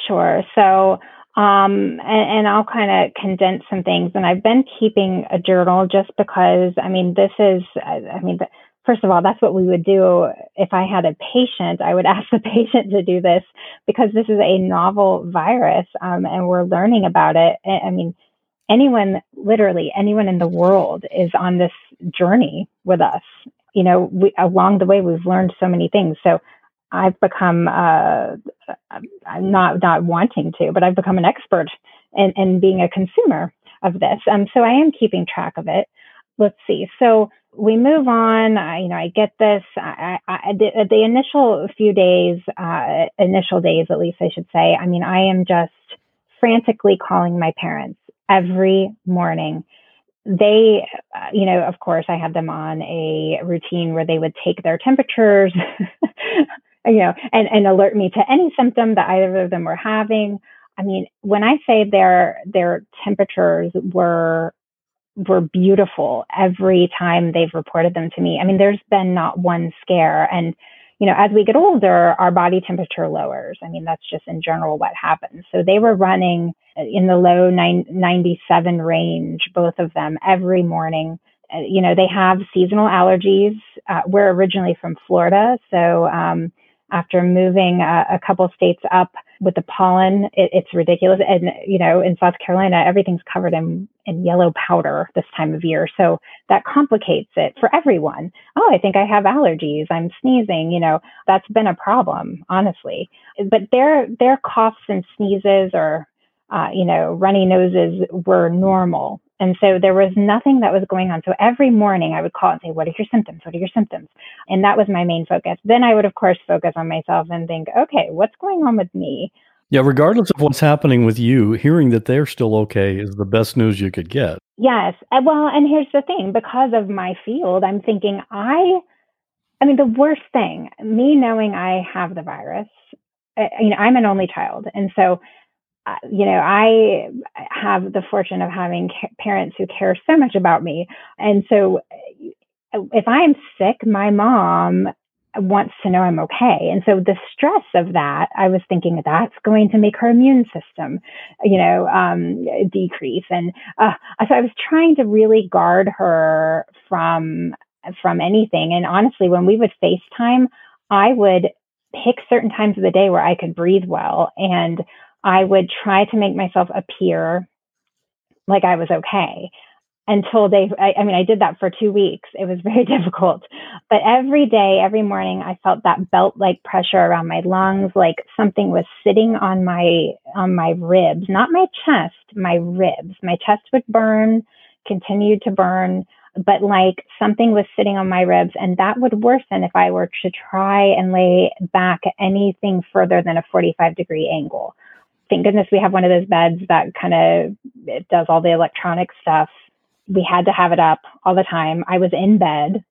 Sure. So um, and, and, I'll kind of condense some things. And I've been keeping a journal just because, I mean, this is, I mean, the, first of all, that's what we would do if I had a patient. I would [laughs] ask the patient to do this because this is a novel virus um, and we're learning about it. I mean, anyone, literally anyone in the world is on this journey with us. You know, we, along the way, we've learned so many things. So I've become, uh, I'm not, not wanting to, but I've become an expert in, in being a consumer of this. Um, so I am keeping track of it. Let's see. So we move on. I, you know, I get this. I, I, the, the, initial few days, uh, initial days at least, I should say. I mean, I am just frantically calling my parents every morning. They, uh, you know, of course, I had them on a routine where they would take their temperatures, [laughs] you know, and, and alert me to any symptom that either of them were having. I mean, when I say their their temperatures were were beautiful every time they've reported them to me. I mean, there's been not one scare. And, you know, as we get older, our body temperature lowers. I mean, that's just in general what happens. So they were running in the low 97 range, both of them every morning. Uh, you know, they have seasonal allergies. Uh, we're originally from Florida. So, um, after moving a couple states up with the pollen, it, it's ridiculous. And, you know, in South Carolina, everything's covered in, in yellow powder this time of year. So that complicates it for everyone. Oh, I think I have allergies. I'm sneezing. You know, that's been a problem, honestly. But their, their coughs and sneezes or, uh, you know, runny noses were normal and so there was nothing that was going on. So every morning I would call and say, What are your symptoms? What are your symptoms? And that was my main focus. Then I would, of course, focus on myself and think, Okay, what's going on with me? Yeah, regardless of what's happening with you, hearing that they're still okay is the best news you could get. Yes. Well, and here's the thing because of my field, I'm thinking, I, I mean, the worst thing, me knowing I have the virus, eh, you know, I'm an only child. And so you know, I have the fortune of having parents who care so much about me. And so if I'm sick, my mom wants to know I'm okay. And so the stress of that, I was thinking that's going to make her immune system, you know, um, decrease. And uh, so I was trying to really guard her from from anything. And honestly, when we would FaceTime, I would pick certain times of the day where I could breathe well. And I would try to make myself appear like I was okay until they, I, I, mean, I did that for two weeks. It was [laughs] very difficult. But every day, every morning, I felt that belt like pressure around my lungs, like something was sitting on my, on my ribs, not my chest, my ribs. My chest would burn, continued to burn but like something was sitting on my ribs and that would worsen if I were to try and lay back anything further than a 45 degree angle. Thank goodness we have one of those beds that kind of does all the electronic stuff. We had to have it up all the time. I was in bed.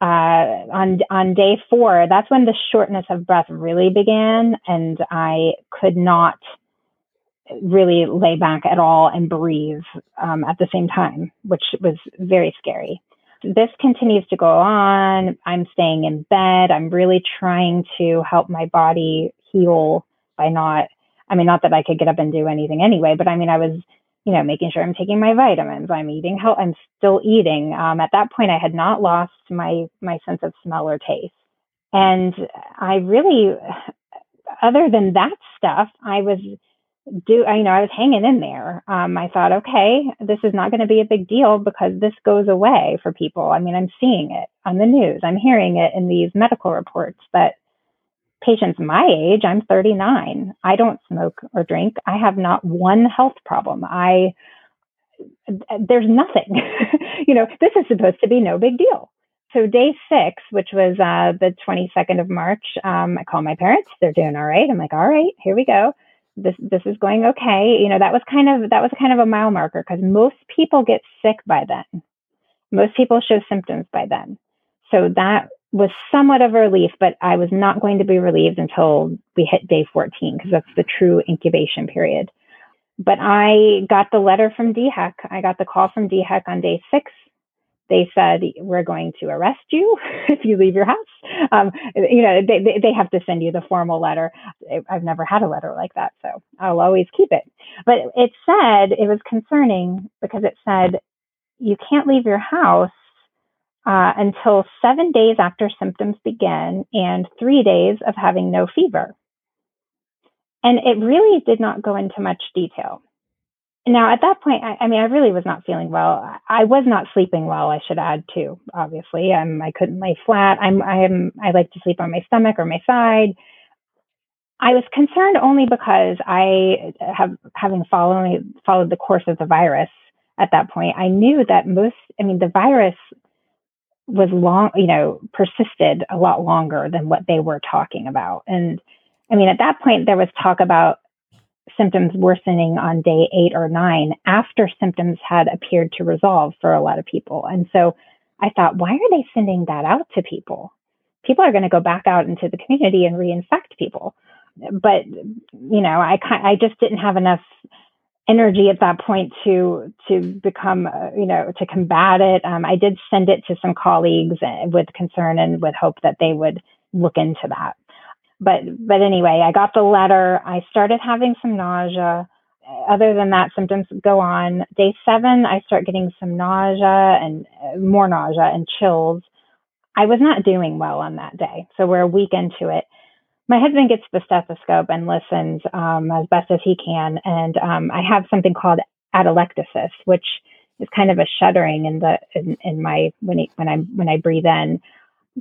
Uh, on on day four, that's when the shortness of breath really began, and I could not really lay back at all and breathe um, at the same time, which was very scary. This continues to go on. I'm staying in bed. I'm really trying to help my body heal by not, I mean, not that I could get up and do anything anyway, but I mean, I was, you know, making sure I'm taking my vitamins. I'm eating health. I'm still eating. Um, at that point, I had not lost my my sense of smell or taste, and I really, other than that stuff, I was do I you know I was hanging in there. Um, I thought, okay, this is not going to be a big deal because this goes away for people. I mean, I'm seeing it on the news. I'm hearing it in these medical reports that patients my age, I'm 39. I don't smoke or drink. I have not one health problem. I there's nothing. [laughs] you know, this is supposed to be no big deal. So day six, which was uh, the 22nd of March, um, I call my parents. They're doing all right. I'm like, all right, here we go this this is going okay you know that was kind of that was kind of a mile marker because most people get sick by then most people show symptoms by then so that was somewhat of a relief but i was not going to be relieved until we hit day 14 because that's the true incubation period. But i got the letter from dhec i got the call from dhec on day six. They said we're going to arrest you [laughs] if you leave your house. Um, you know they, they have to send you the formal letter. I've never had a letter like that so i'll always keep it. But it said it was concerning because it said you can't leave your house uh, until seven days after symptoms begin and three days of having no fever. And it really did not go into much detail. Now at that point I, I, mean i really was not feeling well. I was not sleeping well i should add too obviously. I'm i couldn't lay flat. I'm i'm i like to sleep on my stomach or my side. I was concerned only because i have having followed followed the course of the virus at that point i knew that most i mean the virus was long you know persisted a lot longer than what they were talking about and i mean at that point there was talk about symptoms worsening on day eight or nine after symptoms had appeared to resolve for a lot of people. And so I thought, why are they sending that out to people? People are going to go back out into the community and reinfect people. But you know, I I just didn't have enough energy at that point to to become uh, you know to combat it. Um, I did send it to some colleagues uh, with concern and with hope that they would look into that but but anyway, I got the letter. I started having some nausea. Other than that, symptoms go on. Day seven, I start getting some nausea and uh, more nausea and chills. I was not doing well on that day, so we're a week into it. My husband gets the stethoscope and listens um, as best as he can, and um, I have something called atelectasis, which is kind of a shuddering in the in, in my when he, when I when I breathe in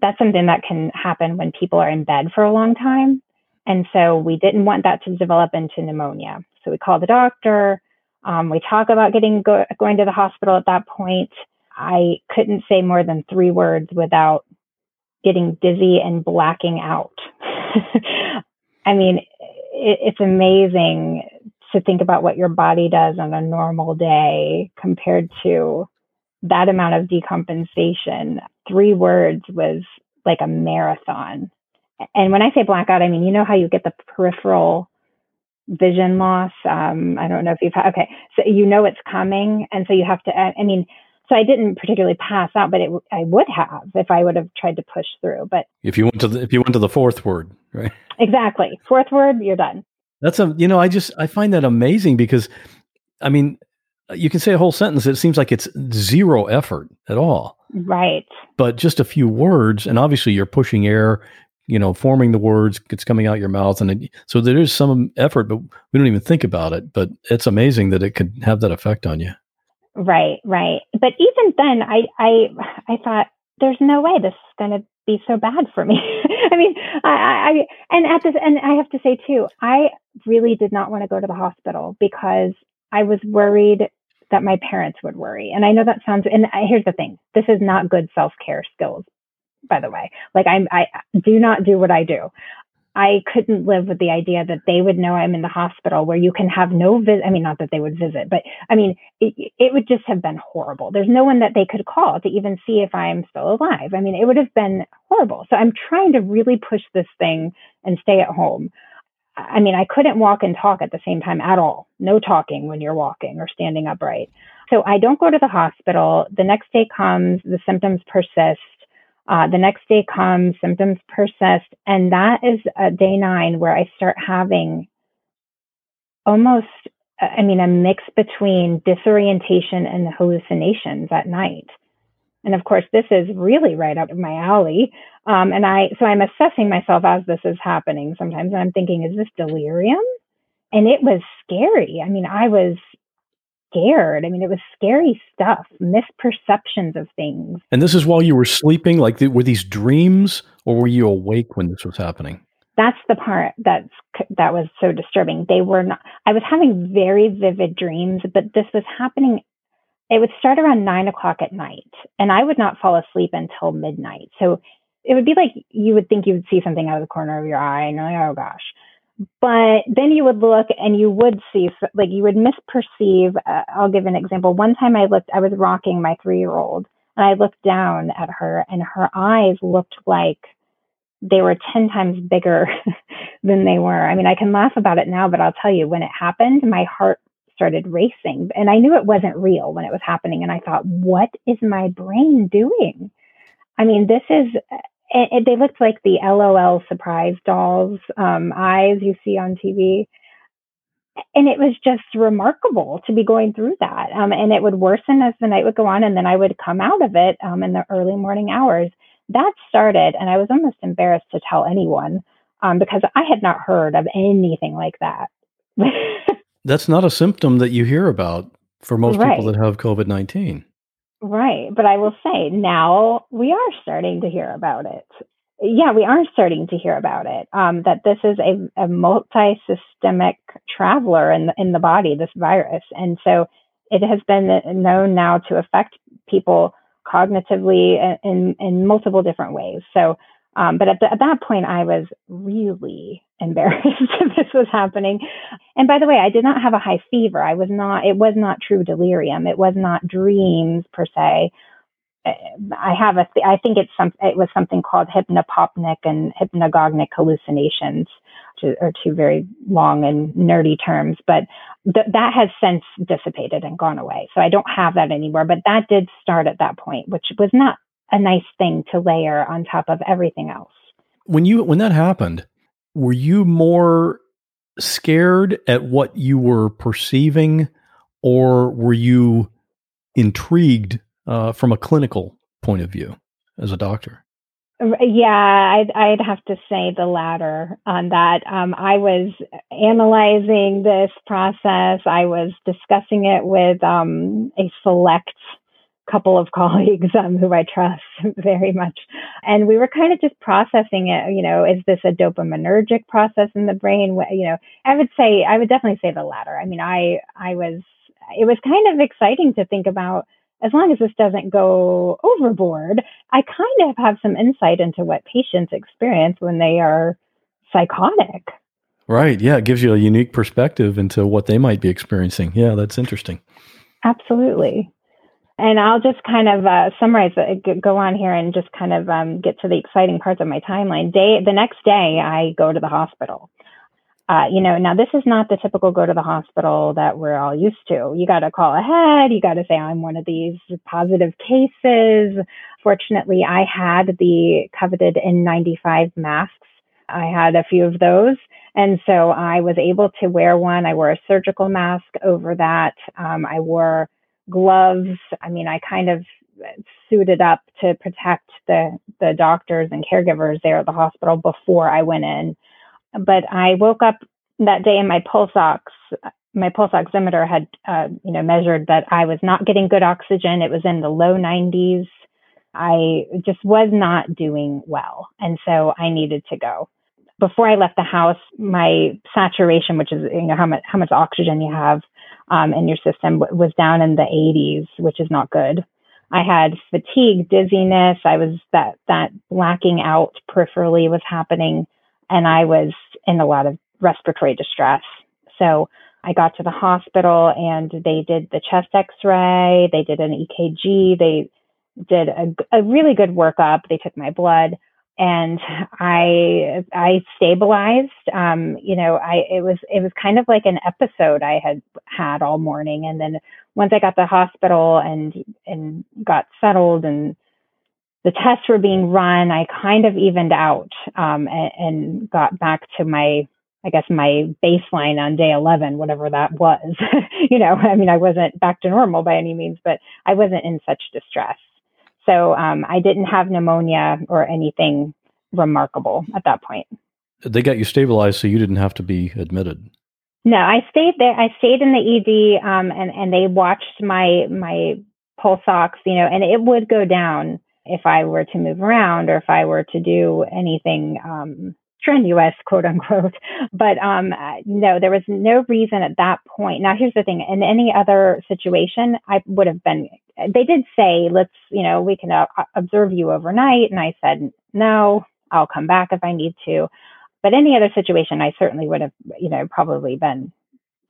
that's something that can happen when people are in bed for a long time. And so we didn't want that to develop into pneumonia. So we called the doctor. Um, we talk about getting go- going to the hospital at that point. I couldn't say more than three words without getting dizzy and blacking out. [laughs] [laughs] I mean, it, it's amazing to think about what your body does on a normal day compared to that amount of decompensation, three words was like a marathon. And when I say blackout, I mean, you know how you get the peripheral vision loss. Um, I don't know if you've had, okay. So you know it's coming. And so you have to, I mean, so I didn't particularly pass out, but it, I would have if I would have tried to push through. But if you went to the, if you went to the fourth word, right? Exactly. Fourth word, you're done. That's a, you know, I just, I find that amazing because I mean, you can say a whole sentence. It seems like it's zero effort at all. Right. But just a few words, and obviously you're pushing air, you know, forming the words, it's coming out your mouth. And it, so there is some effort, but we don't even think about it. But it's amazing that it could have that effect on you. Right, right. But even then, I, I, I thought there's no way this is going to be so bad for me. [laughs] I mean, I, I, and at this, and I have to say too, I really did not want to go to the hospital because I was worried that my parents would worry. And I know that sounds, and here's the thing this is not good self care skills, by the way. Like, I'm, I do not do what I do. I couldn't live with the idea that they would know I'm in the hospital where you can have no visit. I mean, not that they would visit, but I mean, it, it, would just have been horrible. There's no one that they could call to even see if I'm still alive. I mean, it would have been horrible. So I'm trying to really push this thing and stay at home. I mean, I couldn't walk and talk at the same time at all. No talking when you're walking or standing upright. So I don't go to the hospital. The next day comes, the symptoms persist. Uh, the next day comes, symptoms persist. And that is uh, day nine where I start having almost, I mean, a mix between disorientation and hallucinations at night. And of course, this is really right up of my alley. Um, and I, so I'm assessing myself as this is happening sometimes. And I'm thinking, is this delirium? And it was scary. I mean, I was scared. I mean, it was scary stuff, misperceptions of things. And this is while you were sleeping? Like, were these dreams or were you awake when this was happening? That's the part that's that was so disturbing. They were not. I was having very vivid dreams, but this was happening it would start around nine o'clock at night, and I would not fall asleep until midnight. So it would be like you would think you would see something out of the corner of your eye, and you're like, oh gosh. But then you would look and you would see, like, you would misperceive. Uh, I'll give an example. One time I looked, I was rocking my three year old, and I looked down at her, and her eyes looked like they were 10 times bigger [laughs] than they were. I mean, I can laugh about it now, but I'll tell you, when it happened, my heart started racing. And I knew it wasn't real when it was happening. And I thought, what is my brain doing? I mean, this is, it, it, they looked like the LOL surprise dolls um, eyes you see on TV. And it was just remarkable to be going through that. Um, and it would worsen as the night would go on. And then I would come out of it um, in the early morning hours. That started, and I was almost embarrassed to tell anyone um, because I had not heard of anything like that. [laughs] That's not a symptom that you hear about for most right. people that have COVID 19. Right. But I will say now we are starting to hear about it. Yeah, we are starting to hear about it. Um, that this is a, a multi systemic traveler in the, in the body, this virus. And so it has been known now to affect people cognitively in, in, in multiple different ways. So um, but at, the, at, that point, I was really embarrassed [laughs] that this was happening. And by the way, I did not have a high fever. I was not, it was not true delirium. It was not dreams per se. I have a, th- I think it's some, it was something called hypnopompic and hypnagogic hallucinations, which are two very long and nerdy terms, but th- that has since dissipated and gone away. So I don't have that anymore, but that did start at that point, which was not a nice thing to layer on top of everything else. When you when that happened, were you more scared at what you were perceiving, or were you intrigued uh, from a clinical point of view as a doctor? Yeah, I'd, I'd have to say the latter on that. Um, I was analyzing this process. I was discussing it with um, a select couple of [laughs] colleagues um, who I trust [laughs] very much. And we were kind of just processing it. You know, is this a dopaminergic process in the brain? You know, I would say, I would definitely say the latter. I mean, I, I was, it was kind of exciting to think about as long as this doesn't go overboard, I kind of have some insight into what patients experience when they are psychotic. Right. Yeah. It gives you a unique perspective into what they might be experiencing. Yeah. That's interesting. Absolutely. And I'll just kind of uh, summarize, it, go on here and just kind of um, get to the exciting parts of my timeline. Day, the next day, I go to the hospital. Uh, you know, now this is not the typical go to the hospital that we're all used to. You got to call ahead. You got to say, I'm one of these positive cases. Fortunately, I had the coveted N95 masks. I had a few of those. And so I was able to wear one. I wore a surgical mask over that. Um, I wore gloves. I mean, I kind of suited up to protect the the doctors and caregivers there at the hospital before I went in. But I woke up that day and my pulse ox, my pulse oximeter had, uh, you know, measured that I was not getting good oxygen. It was in the low 90s. I just was not doing well. And so I needed to go. Before I left the house, my saturation, which is, you know, how much, how much oxygen you have um, in your system was down in the 80s, which is not good. I had fatigue, dizziness. I was that, that blacking out peripherally was happening and I was in a lot of respiratory distress. So I got to the hospital and they did the chest x-ray. They did an EKG. They did a, a really good workup. They took my blood and I I stabilized. Um, you know, I it was it was kind of like an episode I had had all morning, and then once I got to the hospital and and got settled and the tests were being run, I kind of evened out um, and, and got back to my I guess my baseline on day 11, whatever that was. [laughs] you know, I mean, I wasn't back to normal by any means, but I wasn't in such distress. So um, I didn't have pneumonia or anything remarkable at that point. They got you stabilized, so you didn't have to be admitted. No, I stayed there. I stayed in the ED, um, and and they watched my my pulse ox, you know, and it would go down if I were to move around or if I were to do anything um, strenuous, quote unquote. [laughs] But um, no, there was no reason at that point. Now, here's the thing: in any other situation, I would have been. They did say, "Let's, you know, we can uh, observe you overnight," and I said, "No, I'll come back if I need to." But any other situation, I certainly would have, you know, probably been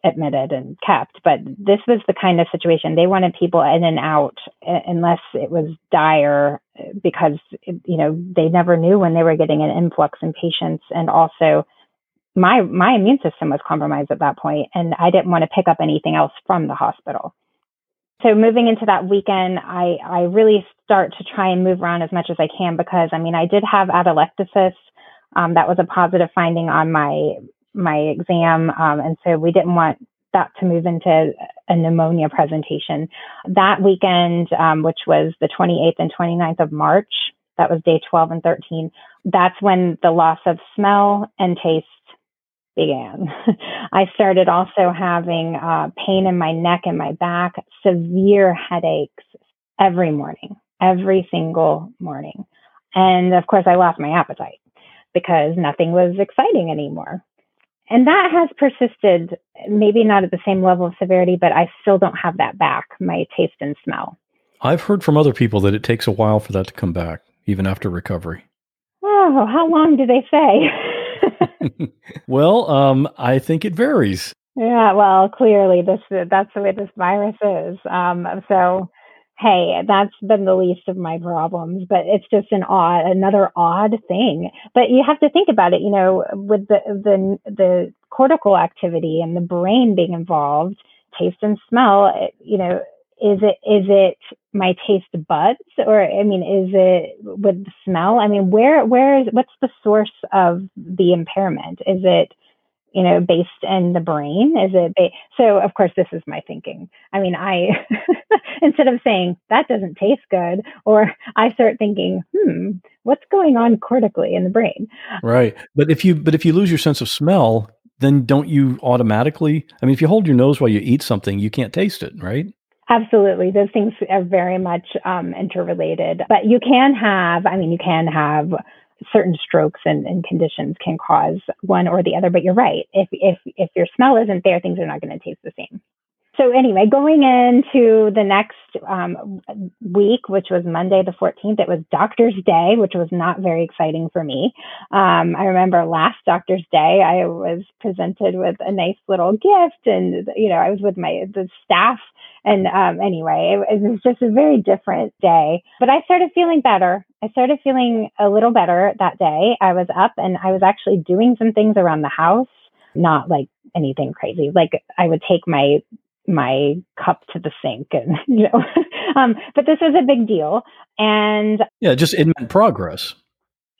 admitted and kept. But this was the kind of situation they wanted people in and out unless it was dire because, you know, they never knew when they were getting an influx in patients. And also, my, my immune system was compromised at that point, and I didn't want to pick up anything else from the hospital. So moving into that weekend, I, I really start to try and move around as much as I can because I mean I did have atelectasis. Um, that was a positive finding on my my exam. Um, and so we didn't want that to move into a pneumonia presentation. That weekend, um, which was the 28th and 29th of March, that was day 12 and 13, that's when the loss of smell and taste began. [laughs] I started also having uh, pain in my neck and my back, severe headaches every morning, every single morning. And of course, I lost my appetite because nothing was exciting anymore and that has persisted maybe not at the same level of severity but i still don't have that back my taste and smell. I've heard from other people that it takes a while for that to come back even after recovery. Oh how long do they say? [laughs] Well um, i think it varies. Yeah well clearly this that's the way this virus is. Um, so hey, that's been the least of my problems, but it's just an odd, another odd thing. But you have to think about it, you know, with the, the, the cortical activity and the brain being involved, taste and smell, eh, you know, is it, is it my taste buds or, I mean, is it with the smell? I mean, where, where is, what's the source of the impairment? Is it, you know, based in the brain? Is it ba- so? Of course, this is my thinking. I mean, I [laughs] instead of saying that doesn't taste good, or I start thinking, hmm, what's going on cortically in the brain? Right. But if you but if you lose your sense of smell, then don't you automatically? I mean, if you hold your nose while you eat something, you can't taste it, right? Absolutely. Those things are very much um, interrelated. But you can have, I mean, you can have certain strokes and, and, conditions can cause one or the other. But you're right. If if if your smell isn't there, things are not going to taste the same. So anyway, going into the next um, week, which was Monday the 14th, it was Doctor's Day, which was not very exciting for me. Um, I remember last Doctor's Day, I was presented with a nice little gift, and you know, I was with my the staff and um, anyway, it, it, was just a very different day. But I started feeling better. I started feeling a little better that day. I was up and I was actually doing some things around the house, not like anything crazy. Like I would take my my cup to the sink and [laughs] you know [laughs] um, but this was a big deal and yeah just it meant progress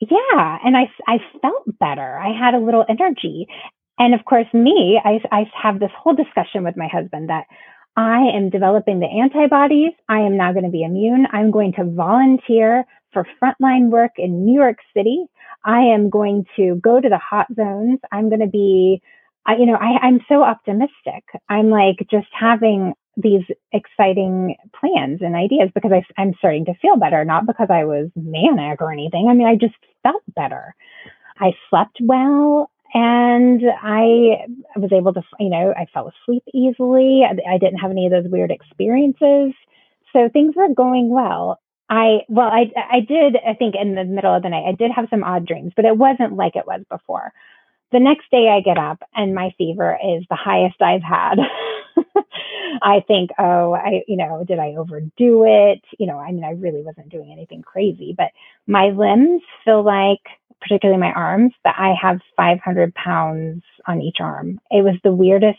yeah and i i felt better i had a little energy and of course me i i have this whole discussion with my husband that I am developing the antibodies. I am now going to be immune. I'm going to volunteer for frontline work in New York City. I am going to go to the hot zones. I'm going to be, I, you know, I, I'm so optimistic. I'm like just having these exciting plans and ideas because I, I'm starting to feel better, not because I was manic or anything. I mean, I just felt better. I slept well and I was able to, you know, I fell asleep easily. I, I didn't have any of those weird experiences. So things were going well. I, well, I, I did, I think in the middle of the night, I did have some odd dreams, but it wasn't like it was before. The next day I get up and my fever is the highest I've had. [laughs] I think, oh, I, you know, did I overdo it? You know, I mean, I really wasn't doing anything crazy, but my limbs feel like, particularly my arms, that I have 500 pounds on each arm. It was the weirdest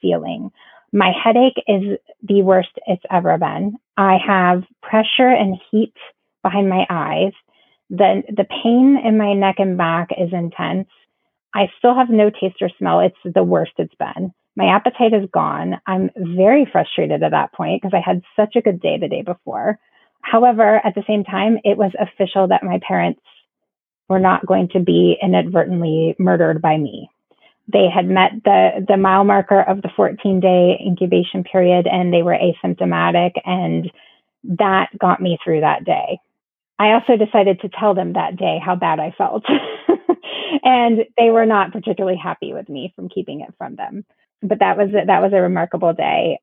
feeling. My headache is the worst it's ever been. I have pressure and heat behind my eyes. The, the pain in my neck and back is intense. I still have no taste or smell. It's the worst it's been. My appetite is gone. I'm very frustrated at that point because I had such a good day the day before. However, at the same time, it was official that my parents were not going to be inadvertently murdered by me. They had met the, the mile marker of the 14 day incubation period and they were asymptomatic, and that got me through that day. I also decided to tell them that day how bad I felt. [laughs] and they were not particularly happy with me from keeping it from them but that was that was a remarkable day.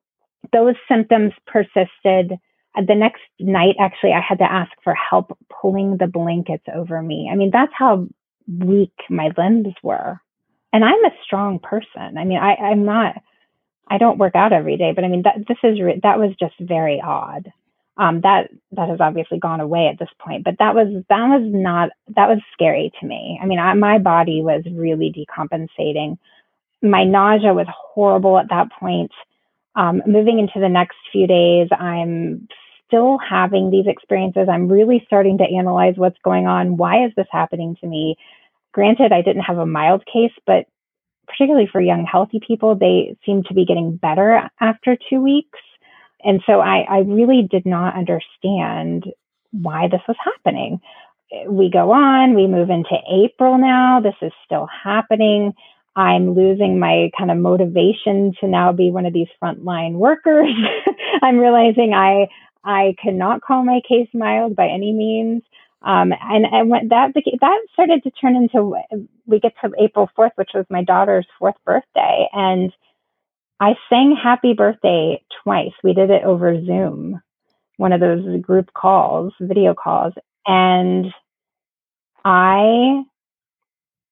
Those symptoms persisted. The next night, actually, I had to ask for help pulling the blankets over me. I mean, that's how weak my limbs were. And I'm a strong person. I mean, I, I'm not. I don't work out every day, but I mean, that this is that was just very odd. Um, that that has obviously gone away at this point, but that was that was not that was scary to me. I mean, I, my body was really decompensating my nausea was horrible at that point. Um, moving into the next few days, I'm still having these experiences. I'm really starting to analyze what's going on. Why is this happening to me? Granted, I didn't have a mild case, but particularly for young, healthy people, they seem to be getting better after two weeks. And so I, I really did not understand why this was happening. We go on, we move into April now. This is still happening. I'm losing my kind of motivation to now be one of these frontline workers. [laughs] I'm realizing I I cannot call my case mild by any means. Um, and and that that started to turn into we get to April 4th, which was my daughter's fourth birthday, and I sang happy birthday twice. We did it over Zoom, one of those group calls, video calls, and I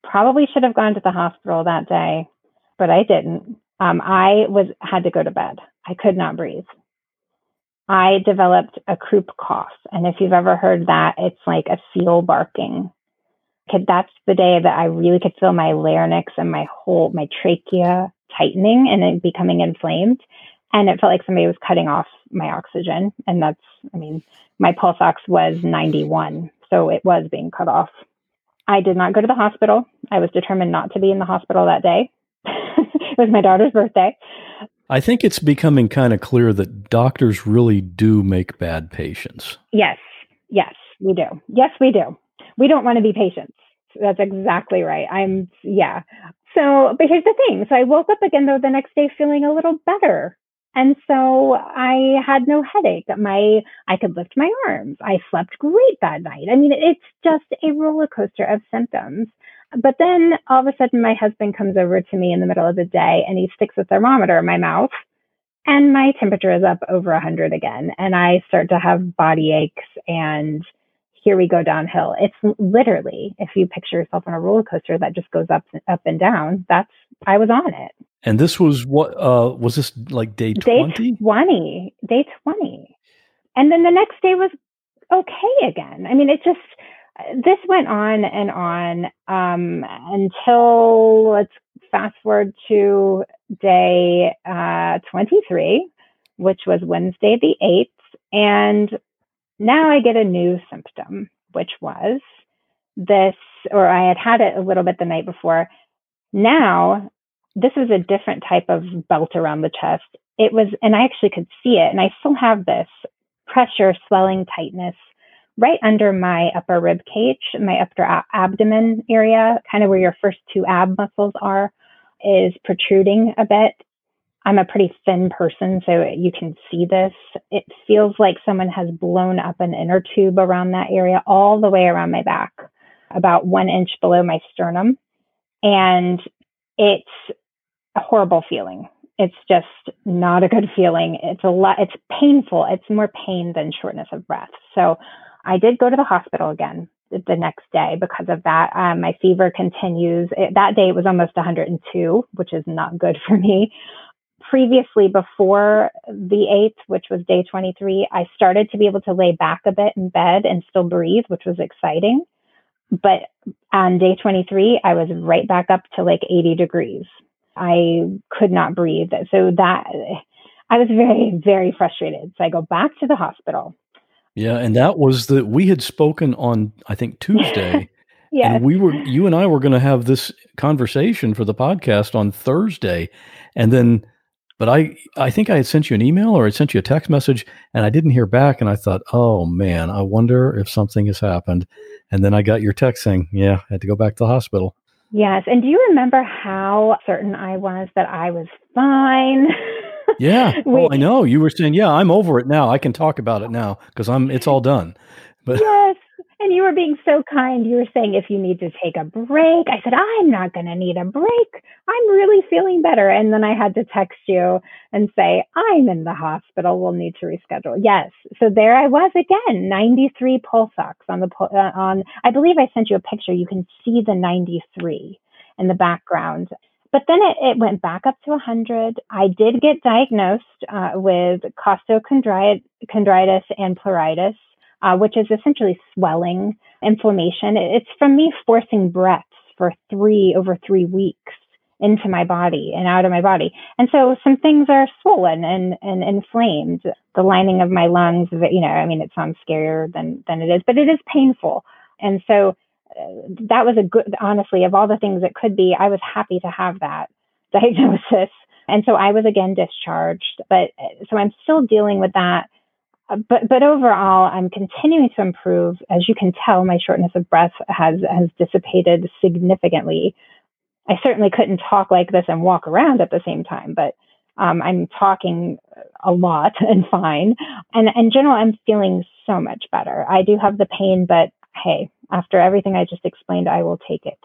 probably should have gone to the hospital that day, but I didn't. Um, I was had to go to bed. I could not breathe. I developed a croup cough, and if you've ever heard that, it's like a seal barking. That's the day that I really could feel my larynx and my whole my trachea tightening and it becoming inflamed, and it felt like somebody was cutting off my oxygen. And that's, I mean, my pulse ox was 91, so it was being cut off. I did not go to the hospital. I was determined not to be in the hospital that day. [laughs] it was my daughter's birthday. I think it's becoming kind of clear that doctors really do make bad patients. Yes. Yes, we do. Yes, we do. We don't want to be patients. That's exactly right. I'm, yeah. So, but here's the thing. So I woke up again, though, the next day feeling a little better. And so I had no headache. My I could lift my arms. I slept great that night. I mean, it's just a roller coaster of symptoms. But then all of a sudden my husband comes over to me in the middle of the day and he sticks a thermometer in my mouth and my temperature is up over 100 again and I start to have body aches and here we go downhill. It's literally, if you picture yourself on a roller coaster that just goes up up and down, that's I was on it. And this was what uh was this like day 20? Day 20. Day 20. And then the next day was okay again. I mean, it just this went on and on um until let's fast forward to day uh 23, which was Wednesday the 8th and now I get a new symptom, which was this, or I had had it a little bit the night before. Now, this was a different type of belt around the chest. it was, and I actually could see it, and I still have this pressure, swelling, tightness right under my upper rib cage, my upper abdomen area, kind of where your first two ab muscles are, is protruding a bit. I'm a pretty thin person, so you can see this. It feels like someone has blown up an inner tube around that area, all the way around my back, about one inch below my sternum. And it's a horrible feeling. It's just not a good feeling. It's a lot, it's painful. It's more pain than shortness of breath. So I did go to the hospital again the next day because of that. Um, my fever continues. It, that day it was almost 102, which is not good for me. Previously, before the 8th, which was day 23, I started to be able to lay back a bit in bed and still breathe, which was exciting. But on day 23, I was right back up to like 80 degrees. I could not breathe. So that I was very, very frustrated. So I go back to the hospital. Yeah, and that was that we had spoken on I think Tuesday. [laughs] yeah. And we were you and I were going to have this conversation for the podcast on Thursday. And then but I I think I had sent you an email or I sent you a text message and I didn't hear back and I thought, "Oh man, I wonder if something has happened." And then I got your text saying, "Yeah, I had to go back to the hospital." Yes. And do you remember how certain I was that I was fine? [laughs] Yeah. We- [laughs] oh, I know. You were saying, "Yeah, I'm over it now. I can talk about it now because I'm it's all done." But yes. And you were being so kind. You were saying if you need to take a break. I said, I'm not going to need a break. I'm really feeling better. And then I had to text you and say, I'm in the hospital. We'll need to reschedule. Yes. So there I was again, 93 pulse ox on the, pul- uh, on, I believe I sent you a picture. You can see the 93 in the background. But then it, it went back up to 100. I did get diagnosed uh, with costochondritis and pleuritis uh, which is essentially swelling, inflammation. It's from me forcing breaths for three over three weeks into my body and out of my body. And so some things are swollen and, and inflamed. The lining of my lungs, you know, I mean, it sounds scarier than, than it is, but it is painful. And so that was a good, honestly, of all the things it could be, I was happy to have that [laughs] diagnosis. And so I was again discharged, but so I'm still dealing with that but but overall, I'm continuing to improve. As you can tell, my shortness of breath has has dissipated significantly. I certainly couldn't talk like this and walk around at the same time, but um, I'm talking a lot [laughs] and fine. And in general, I'm feeling so much better. I do have the pain, but hey, after everything I just explained, I will take it.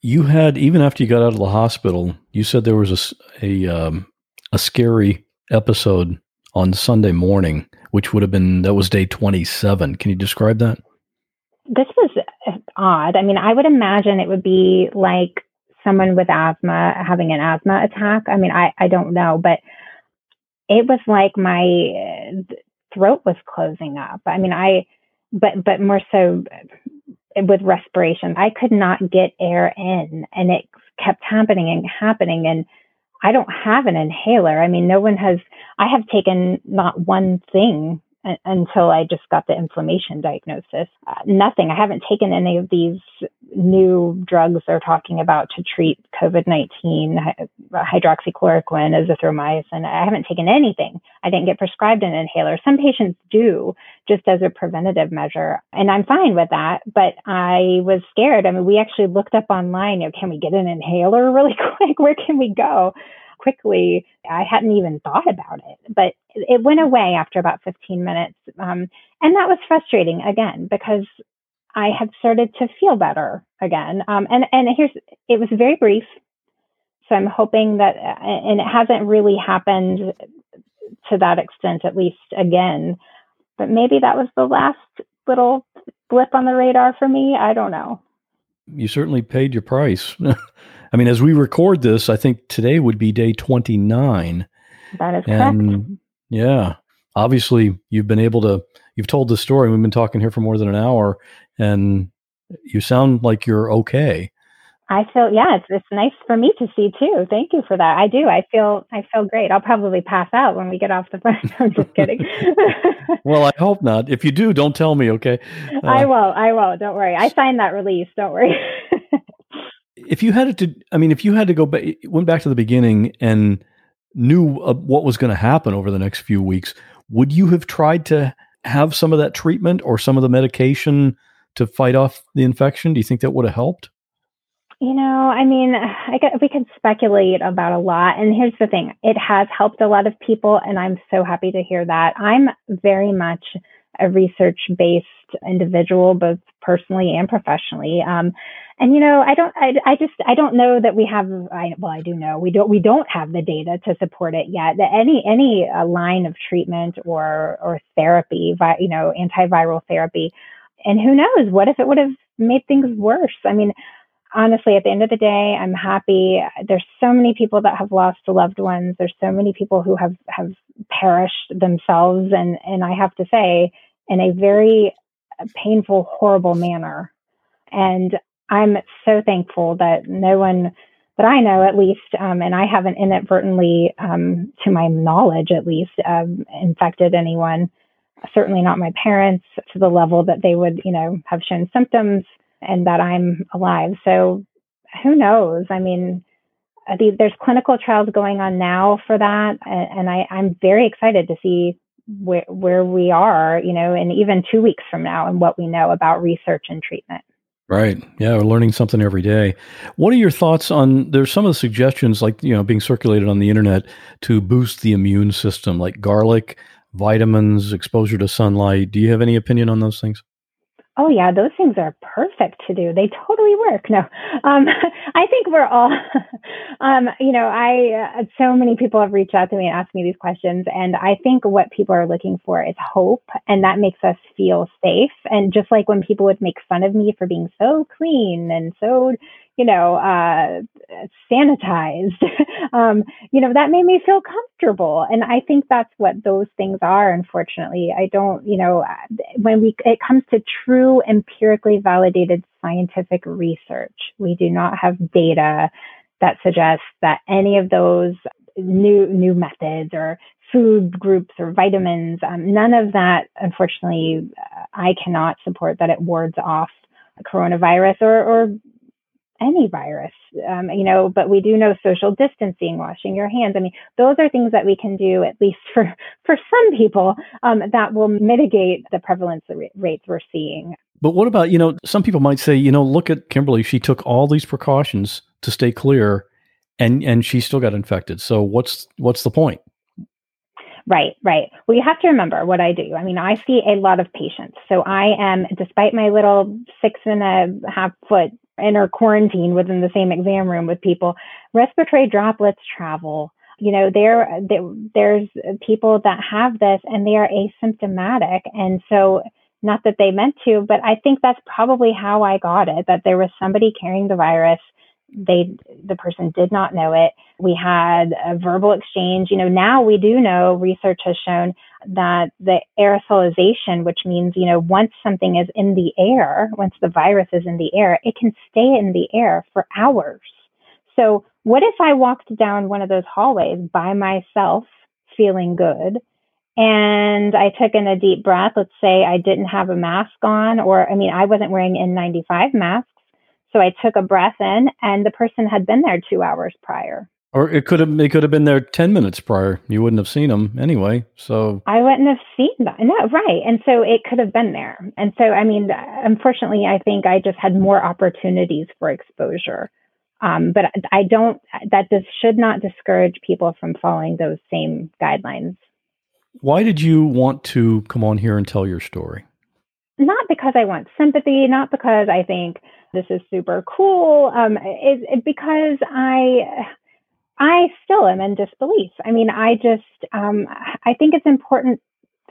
you had even after you got out of the hospital, you said there was a a um, a scary episode on Sunday morning, which would have been that was day 27. Can you describe that? this was uh, odd. I mean, I would imagine it would be like someone with asthma having an asthma attack. I mean, I, I don't know, but it was like my uh, throat was closing up. I mean, I, but, but more so with respiration, I could not get air in and it kept happening and happening. And I don't have an inhaler. I mean, no one has, I have taken not one thing until I just got the inflammation diagnosis. Uh, nothing. I haven't taken any of these new drugs they're talking about to treat COVID 19, hydroxychloroquine, azithromycin. I haven't taken anything. I didn't get prescribed an inhaler. Some patients do just as a preventative measure. And I'm fine with that. But I was scared. I mean, we actually looked up online, you know, can we get an inhaler [laughs] really quick? Where can we go? Quickly. I hadn't even thought about it, but it went away after about 15 minutes. Um, and that was frustrating again because I had started to feel better again. Um, and, and here's, it was very brief. So I'm hoping that, and it hasn't really happened to that extent, at least again, but maybe that was the last little blip on the radar for me. I don't know. You certainly paid your price. [laughs] I mean, as we record this, I think today would be day 29. That is correct. And yeah, obviously you've been able to, you've told the story. We've been talking here for more than an hour and you sound like you're okay. I feel yeah, it's it's nice for me to see too. Thank you for that. I do. I feel I feel great. I'll probably pass out when we get off the phone. [laughs] I'm just kidding. [laughs] well, I hope not. If you do, don't tell me, okay? Uh, I will. I will. Don't worry. I signed that release. Don't worry. [laughs] if you had to, I mean, if you had to go back, went back to the beginning and knew uh, what was going to happen over the next few weeks, would you have tried to have some of that treatment or some of the medication to fight off the infection? Do you think that would have helped? You know, I mean, I we could speculate about a lot. And here's the thing it has helped a lot of people. And I'm so happy to hear that. I'm very much a research based individual, both personally and professionally. Um, and you know, I don't, I, I just, I don't know that we have. I, well, I do know we don't, we don't have the data to support it yet. That any any uh, line of treatment or or therapy, vi, you know, antiviral therapy, and who knows, what if it would have made things worse? I mean, honestly, at the end of the day, I'm happy. There's so many people that have lost loved ones. There's so many people who have have perished themselves, and and I have to say, in a very painful, horrible manner. And I'm so thankful that no one that I know, at least, um, and I haven't inadvertently, um, to my knowledge, at least, um, infected anyone. Certainly not my parents to the level that they would, you know, have shown symptoms and that I'm alive. So who knows? I mean, uh, there's clinical trials going on now for that, and, I, I'm very excited to see where, where we are, you know, and even two weeks from now and what we know about research and treatment. Right. Yeah, we're learning something every day. What are your thoughts on there's some of the suggestions like, you know, being circulated on the internet to boost the immune system like garlic, vitamins, exposure to sunlight. Do you have any opinion on those things? Oh yeah, those things are perfect to do. They totally work. No, [laughs] um, [laughs] I think we're all, [laughs] um, you know, I uh, so many people have reached out to me and asked me these questions, and I think what people are looking for is hope, and that makes us feel safe. And just like when people would make fun of me for being so clean and so, you know, uh, sanitized, [laughs] um, you know, that made me feel comfortable. And I think that's what those things are. Unfortunately, I don't, you know, when we it comes to true empirically validated scientific research, we do not have data that suggests that any of those new new methods or food groups or vitamins, um, none of that, unfortunately, I cannot support that it wards off coronavirus or, or any virus, um, you know, but we do know social distancing, washing your hands. I mean, those are things that we can do, at least for, [laughs] for some people, um, that will mitigate the prevalence rates we're seeing. But what about, you know, some people might say, you know, look at Kimberly. She took all these precautions to stay clear and, and she still got infected. So what's, what's the point? Right, right. Well, you have to remember what I do. I mean, I see a lot of patients. So I am, despite my little six and a half foot inner quarantine within the same exam room with people, respiratory droplets travel. You know, there, there there's people that have this and they are asymptomatic. And so, not that they meant to, but I think that's probably how I got it that there was somebody carrying the virus they the person did not know it we had a verbal exchange you know now we do know research has shown that the aerosolization which means you know once something is in the air once the virus is in the air it can stay in the air for hours so what if i walked down one of those hallways by myself feeling good and I took in a deep breath. Let's say I didn't have a mask on, or I mean, I wasn't wearing N95 mask. So I took a breath in, and the person had been there two hours prior. Or it could have it could have been there ten minutes prior. You wouldn't have seen them anyway. So I wouldn't have seen that. No, right. And so it could have been there. And so I mean, unfortunately, I think I just had more opportunities for exposure. Um, but I don't. That just should not discourage people from following those same guidelines. Why did you want to come on here and tell your story? Not because I want sympathy. Not because I think this is super cool. Um, it, it, because I, I still am in disbelief. I mean, I just, um, I think it's important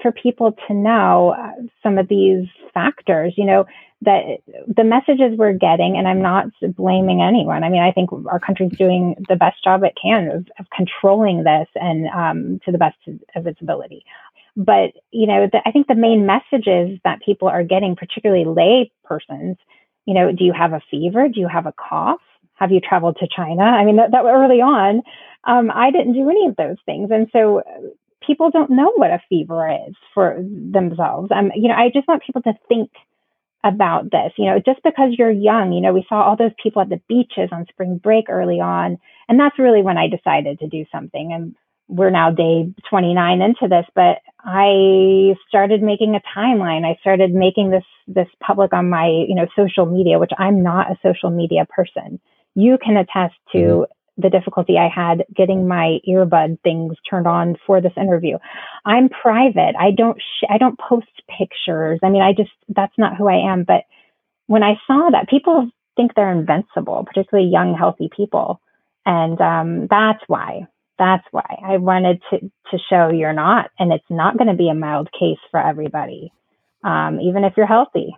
for people to know uh, some of these factors, you know, that the messages we're getting, and I'm not blaming anyone. I mean, I think our country's doing the best job it can of, of controlling this and um, to the best of its ability. But, you know, the, I think the main messages that people are getting, particularly lay persons, you know, do you have a fever? Do you have a cough? Have you traveled to China? I mean, that, that early on, um, I didn't do any of those things. And so uh, people don't know what a fever is for themselves. Um, you know, I just want people to think about this. You know, just because you're young, you know, we saw all those people at the beaches on spring break early on. And that's really when I decided to do something. And we're now day 29 into this, but I started making a timeline. I started making this this public on my, you know, social media, which I'm not a social media person. You can attest to mm-hmm. the difficulty I had getting my earbud things turned on for this interview. I'm private. I don't sh- I don't post pictures. I mean, I just that's not who I am, but when I saw that people think they're invincible, particularly young healthy people. And um, that's why that's why I wanted to, to show you're not, and it's not going to be a mild case for everybody, um, even if you're healthy.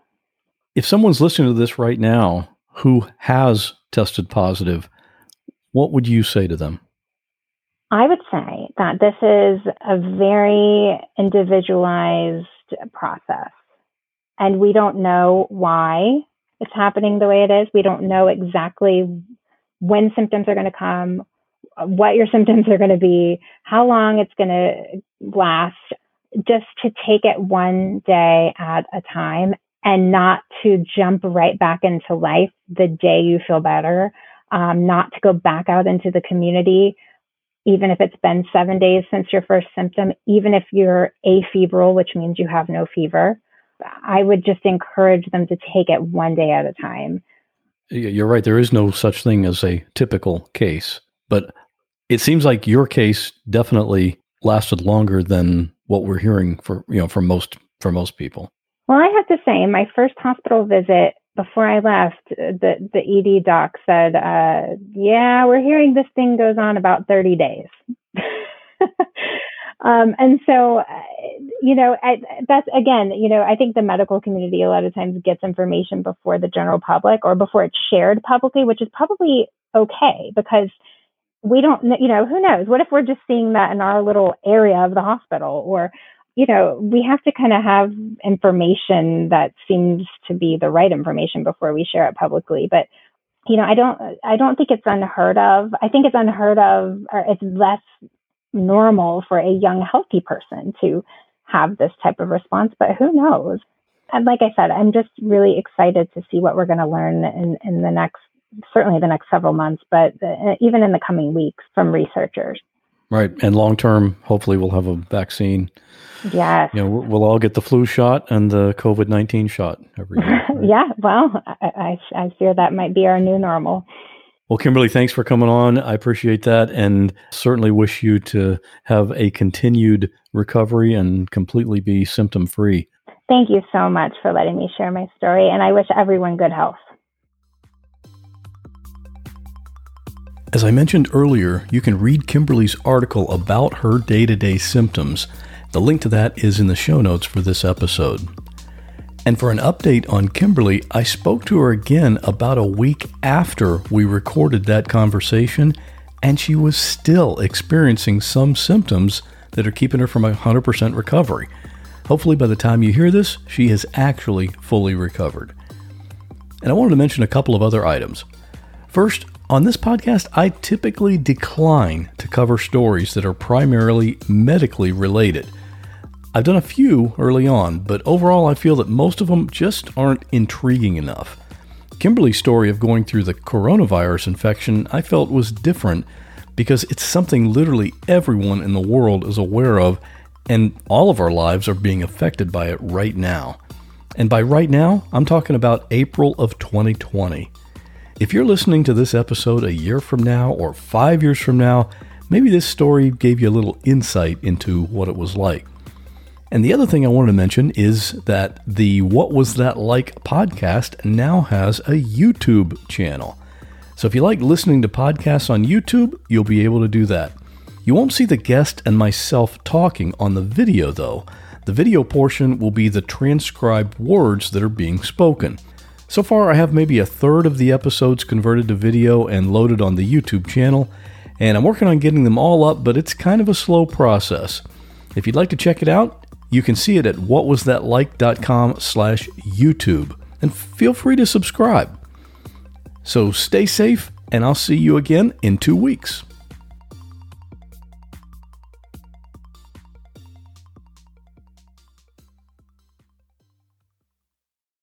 If someone's listening to this right now who has tested positive, what would you say to them? I would say that this is a very individualized process, and we don't know why it's happening the way it is. We don't know exactly when symptoms are going to come, what your symptoms are going to be, how long it's going to last, just to take it one day at a time and not to jump right back into life the day you feel better, um, not to go back out into the community, even if it's been seven days since your first symptom, even if you're afebrile, which means you have no fever. I would just encourage them to take it one day at a time. You're right. There is no such thing as a typical case. But it seems like your case definitely lasted longer than what we're hearing for you know for most for most people. Well, I have to say, my first hospital visit before I left, the the ED doc said, uh, "Yeah, we're hearing this thing goes on about thirty days." [laughs] um, and so, uh, you know, I, that's again, you know, I think the medical community a lot of times gets information before the general public or before it's shared publicly, which is probably okay because we don't, you know, who knows? What if we're just seeing that in our little area of the hospital? Or, you know, we have to kind of have information that seems to be the right information before we share it publicly. But, you know, I don't, I don't think it's unheard of. I think it's unheard of, or it's less normal for a young, healthy person to have this type of response. But who knows? And like I said, I'm just really excited to see what we're going to learn in, in the next certainly the next several months, but uh, even in the coming weeks from researchers. Right. And long term, hopefully we'll have a vaccine. Yes. You know, we'll all get the flu shot and the COVID 19 shot every year. [laughs] Right? yeah. Well, I, I, I fear that might be our new normal. Well, Kimberly, thanks for coming on. I appreciate that and certainly wish you to have a continued recovery and completely be symptom free. Thank you so much for letting me share my story, and I wish everyone good health. As I mentioned earlier, you can read Kimberly's article about her day to day symptoms. The link to that is in the show notes for this episode. And for an update on Kimberly, I spoke to her again about a week after we recorded that conversation, and she was still experiencing some symptoms that are keeping her from 100% recovery. Hopefully, by the time you hear this, she has actually fully recovered. And I wanted to mention a couple of other items. First, on this podcast, I typically decline to cover stories that are primarily medically related. I've done a few early on, but overall, I feel that most of them just aren't intriguing enough. Kimberly's story of going through the coronavirus infection I felt was different because it's something literally everyone in the world is aware of, and all of our lives are being affected by it right now. And by right now, I'm talking about April of 2020. If you're listening to this episode a year from now or five years from now, maybe this story gave you a little insight into what it was like. And the other thing I wanted to mention is that the What Was That Like podcast now has a YouTube channel. So if you like listening to podcasts on YouTube, you'll be able to do that. You won't see the guest and myself talking on the video though. The video portion will be the transcribed words that are being spoken. So far, I have maybe a third of the episodes converted to video and loaded on the YouTube channel, and I'm working on getting them all up, but it's kind of a slow process. If you'd like to check it out, you can see it at whatwasthatlike.com slash YouTube, and feel free to subscribe. So stay safe, and I'll see you again in two weeks.